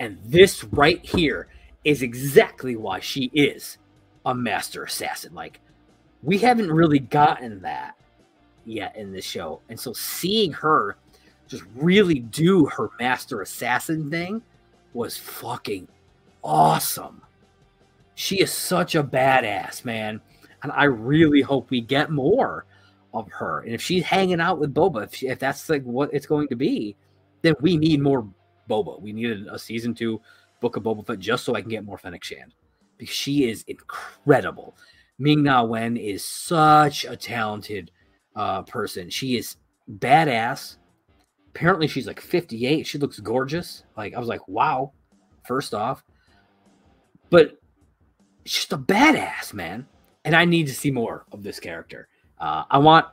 And this right here is exactly why she is a master assassin. Like, we haven't really gotten that yet in this show. And so seeing her just really do her master assassin thing was fucking awesome. She is such a badass, man. And I really hope we get more of her. And if she's hanging out with Boba, if, she, if that's like what it's going to be, then we need more Boba. We needed a season two book of Boba Fett just so I can get more Fennec Shand because she is incredible. Ming Na Wen is such a talented uh, person. She is badass. Apparently, she's like 58. She looks gorgeous. Like, I was like, wow, first off. But she's just a badass, man. And I need to see more of this character. Uh, I want,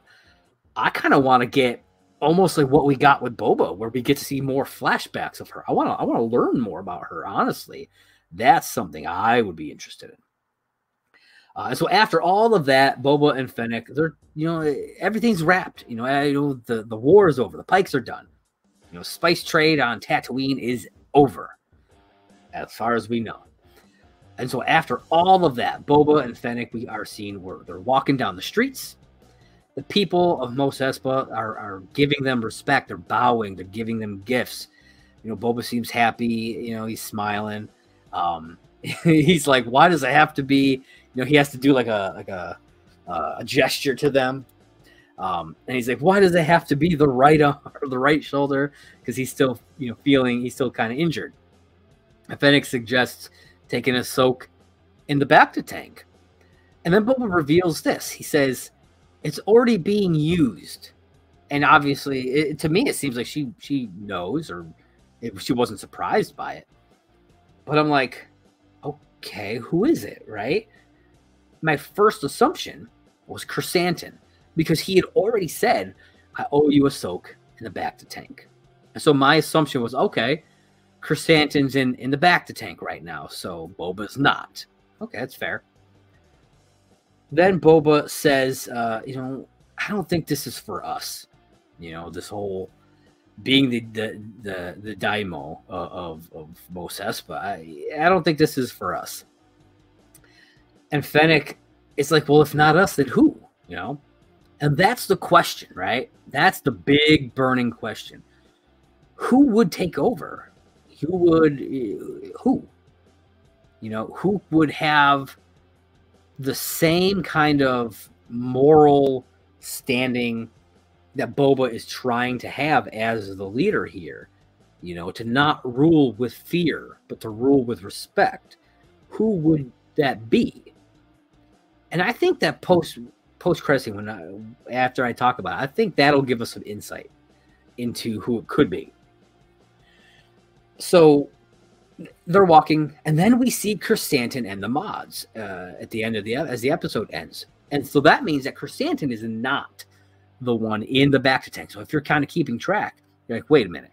I kind of want to get almost like what we got with Boba, where we get to see more flashbacks of her. I want to, I want to learn more about her. Honestly, that's something I would be interested in. Uh, and so after all of that, Boba and Fennec, they're you know everything's wrapped. You know, I, you know the the war is over. The Pikes are done. You know, spice trade on Tatooine is over, as far as we know. And so after all of that, Boba and Fennec, we are seeing where they're walking down the streets. The people of Mos Espa are, are giving them respect. They're bowing. They're giving them gifts. You know, Boba seems happy. You know, he's smiling. Um, he's like, why does it have to be? You know, he has to do like a like a uh, a gesture to them. Um, and he's like, why does it have to be the right arm or the right shoulder? Because he's still, you know, feeling he's still kind of injured. Fennec suggests taking a soak in the bacta tank. And then Boba reveals this. He says, it's already being used. And obviously, it, to me, it seems like she she knows or it, she wasn't surprised by it. But I'm like, okay, who is it, right? My first assumption was Krrsantan because he had already said, I owe you a soak in the bacta tank. And so my assumption was, okay, Krrsantan's in, in the bacta tank right now, so Boba's not. Okay, that's fair. Then Boba says, uh, you know, I don't think this is for us. You know, this whole being the the the, the daimyo of of Mos Espa. I, I don't think this is for us. And Fennec is like, well, if not us, then who? You know, and that's the question, right? That's the big burning question. Who would take over? Who would who? You know, who would have the same kind of moral standing that Boba is trying to have as the leader here. You know, to not rule with fear, but to rule with respect. Who would that be? And I think that post post credit when I, after I talk about it, I think that'll give us some insight into who it could be. So they're walking, and then we see Krrsantan and the mods uh, at the end of the as the episode ends, and so that means that Krrsantan is not the one in the bacta tank. So if you're kind of keeping track, you're like, wait a minute.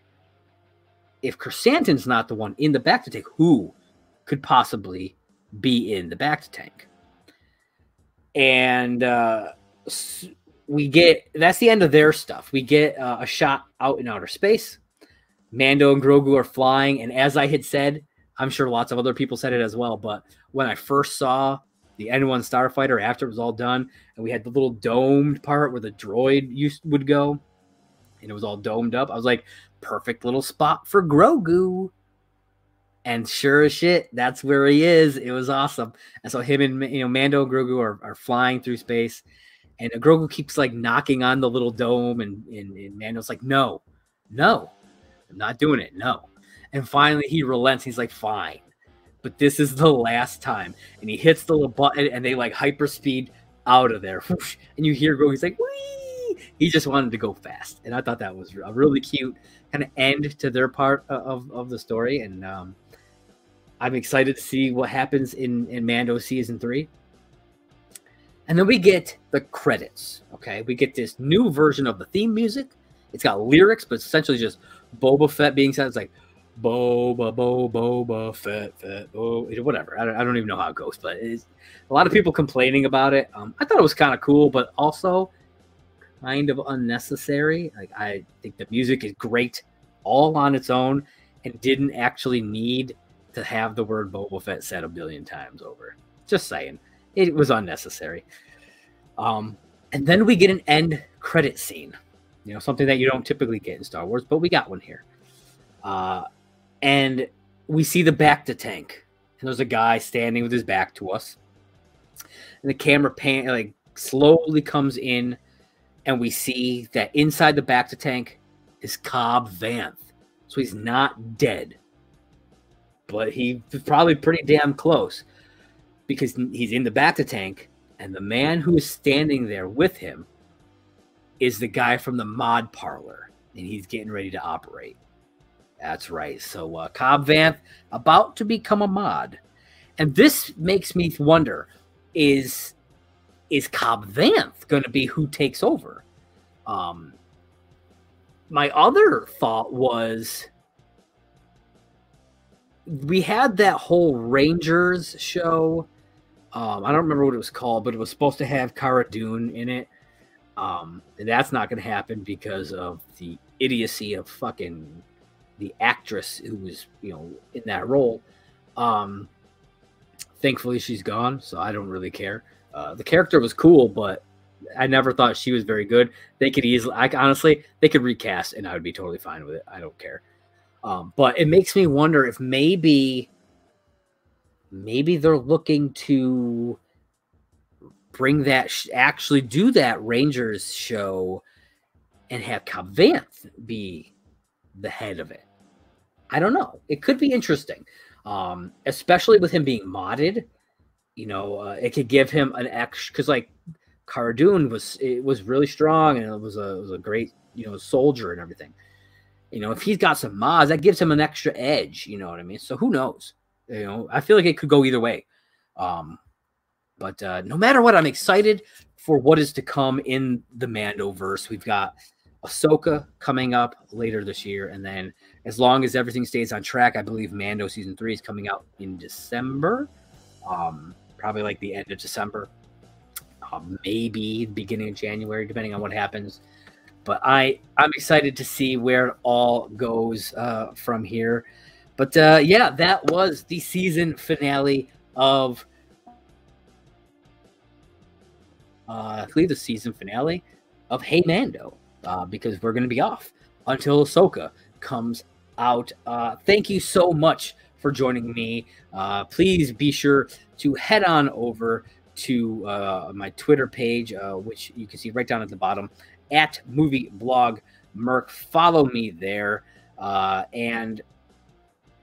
If Krrsantan's not the one in the bacta tank, who could possibly be in the bacta tank? And uh, we get that's the end of their stuff. We get uh, a shot out in outer space. Mando and Grogu are flying, and as I had said, I'm sure lots of other people said it as well. But when I first saw the N1 Starfighter after it was all done, and we had the little domed part where the droid used would go, and it was all domed up. I was like, perfect little spot for Grogu. And sure as shit, that's where he is. It was awesome. And so him and you know Mando and Grogu are, are flying through space, and Grogu keeps like knocking on the little dome, and, and, and Mando's like, "No, no, I'm not doing it. No." And finally, he relents. He's like, "Fine, but this is the last time." And he hits the little button, and they like hyperspeed out of there. And you hear Grogu's like, "Wee!" He just wanted to go fast, and I thought that was a really cute kind of end to their part of, of the story. And um, I'm excited to see what happens in, in Mando season three. And then we get the credits. Okay. We get this new version of the theme music. It's got lyrics, but essentially just Boba Fett being said. It's like Boba, Boba, Boba Fett, Fett, Boba, whatever. I don't, I don't even know how it goes, but a lot of people complaining about it. Um, I thought it was kind of cool, but also kind of unnecessary. Like I think the music is great all on its own and didn't actually need to have the word Boba Fett said a billion times over. Just saying, it was unnecessary. Um, and then we get an end credit scene. You know, something that you don't typically get in Star Wars, but we got one here. Uh, and we see the bacta tank, and there's a guy standing with his back to us. And the camera pan like slowly comes in, and we see that inside the bacta tank is Cobb Vanth. So he's not dead but he's probably pretty damn close because he's in the bacta tank, and the man who is standing there with him is the guy from the mod parlor, and he's getting ready to operate. That's right. So uh, Cobb Vanth about to become a mod, and this makes me wonder: is is Cobb Vanth going to be who takes over? Um, my other thought was we had that whole Rangers show. Um, I don't remember what it was called, but it was supposed to have Cara Dune in it. Um, and that's not going to happen because of the idiocy of fucking the actress who was, you know, in that role. Um, thankfully, she's gone, so I don't really care. Uh, the character was cool, but I never thought she was very good. They could easily, I honestly, they could recast, and I would be totally fine with it. I don't care. Um, but it makes me wonder if maybe maybe they're looking to bring that actually do that Rangers show and have Cobb Vanth be the head of it. I don't know. It could be interesting, um, especially with him being modded. You know, uh, it could give him an extra because like Cara Dune was it was really strong and it was a it was a great you know soldier and everything. You know, if he's got some mods, that gives him an extra edge. You know what I mean? So who knows? You know, I feel like it could go either way. Um, but uh, no matter what, I'm excited for what is to come in the Mando verse. We've got Ahsoka coming up later this year, and then as long as everything stays on track, I believe Mando season three is coming out in December, um, probably like the end of December, um, maybe beginning of January, depending on what happens but I I'm excited to see where it all goes uh, from here. But uh, yeah, that was the season finale of uh, I believe the season finale of Hey Mando uh, because we're going to be off until Ahsoka comes out. Uh, thank you so much for joining me. Uh, please be sure to head on over to uh, my Twitter page, uh, which you can see right down at the bottom at movie blog Merc. Follow me there. Uh, and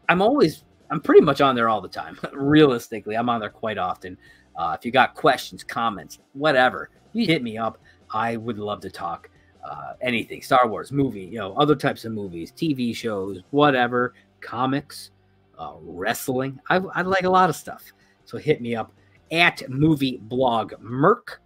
I'm always, I'm pretty much on there all the time. Realistically, I'm on there quite often. Uh, if you got questions, comments, whatever, you hit me up. I would love to talk uh, anything Star Wars, movie, you know, other types of movies, TV shows, whatever, comics, uh, wrestling. I, I like a lot of stuff. So hit me up at movie blog Merc.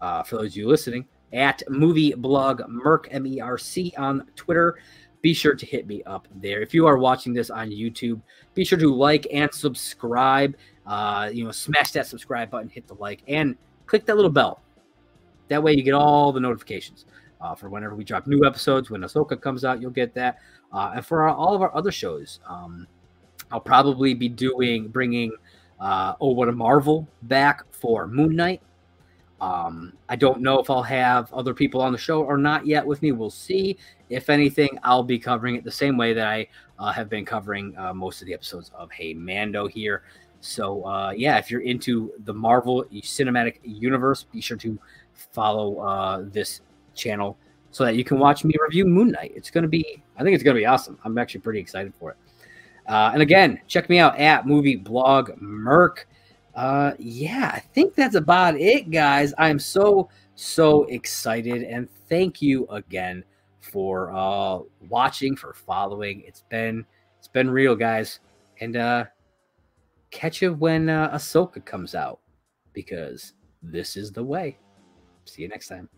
Uh, for those of you listening, at movie blog merc m-e-r-c on twitter be sure to hit me up there if you are watching this on youtube be sure to like and subscribe uh, you know smash that subscribe button hit the like and click that little bell that way you get all the notifications uh, for whenever we drop new episodes when ahsoka comes out you'll get that uh, and for our, all of our other shows um, i'll probably be doing bringing uh, oh what a marvel back for moon knight Um, I don't know if I'll have other people on the show or not yet with me. We'll see. If anything, I'll be covering it the same way that I uh, have been covering uh, most of the episodes of Hey Mando here. So, uh, yeah, if you're into the Marvel Cinematic Universe, be sure to follow uh, this channel so that you can watch me review Moon Knight. It's to be, I think it's to be awesome. I'm actually pretty excited for it. Uh, and again, check me out at Movie Blog Merc. Uh, yeah, I think that's about it, guys. I'm so so excited, and thank you again for uh, watching, for following. It's been it's been real, guys, and uh, catch it when uh, Ahsoka comes out because this is the way. See you next time.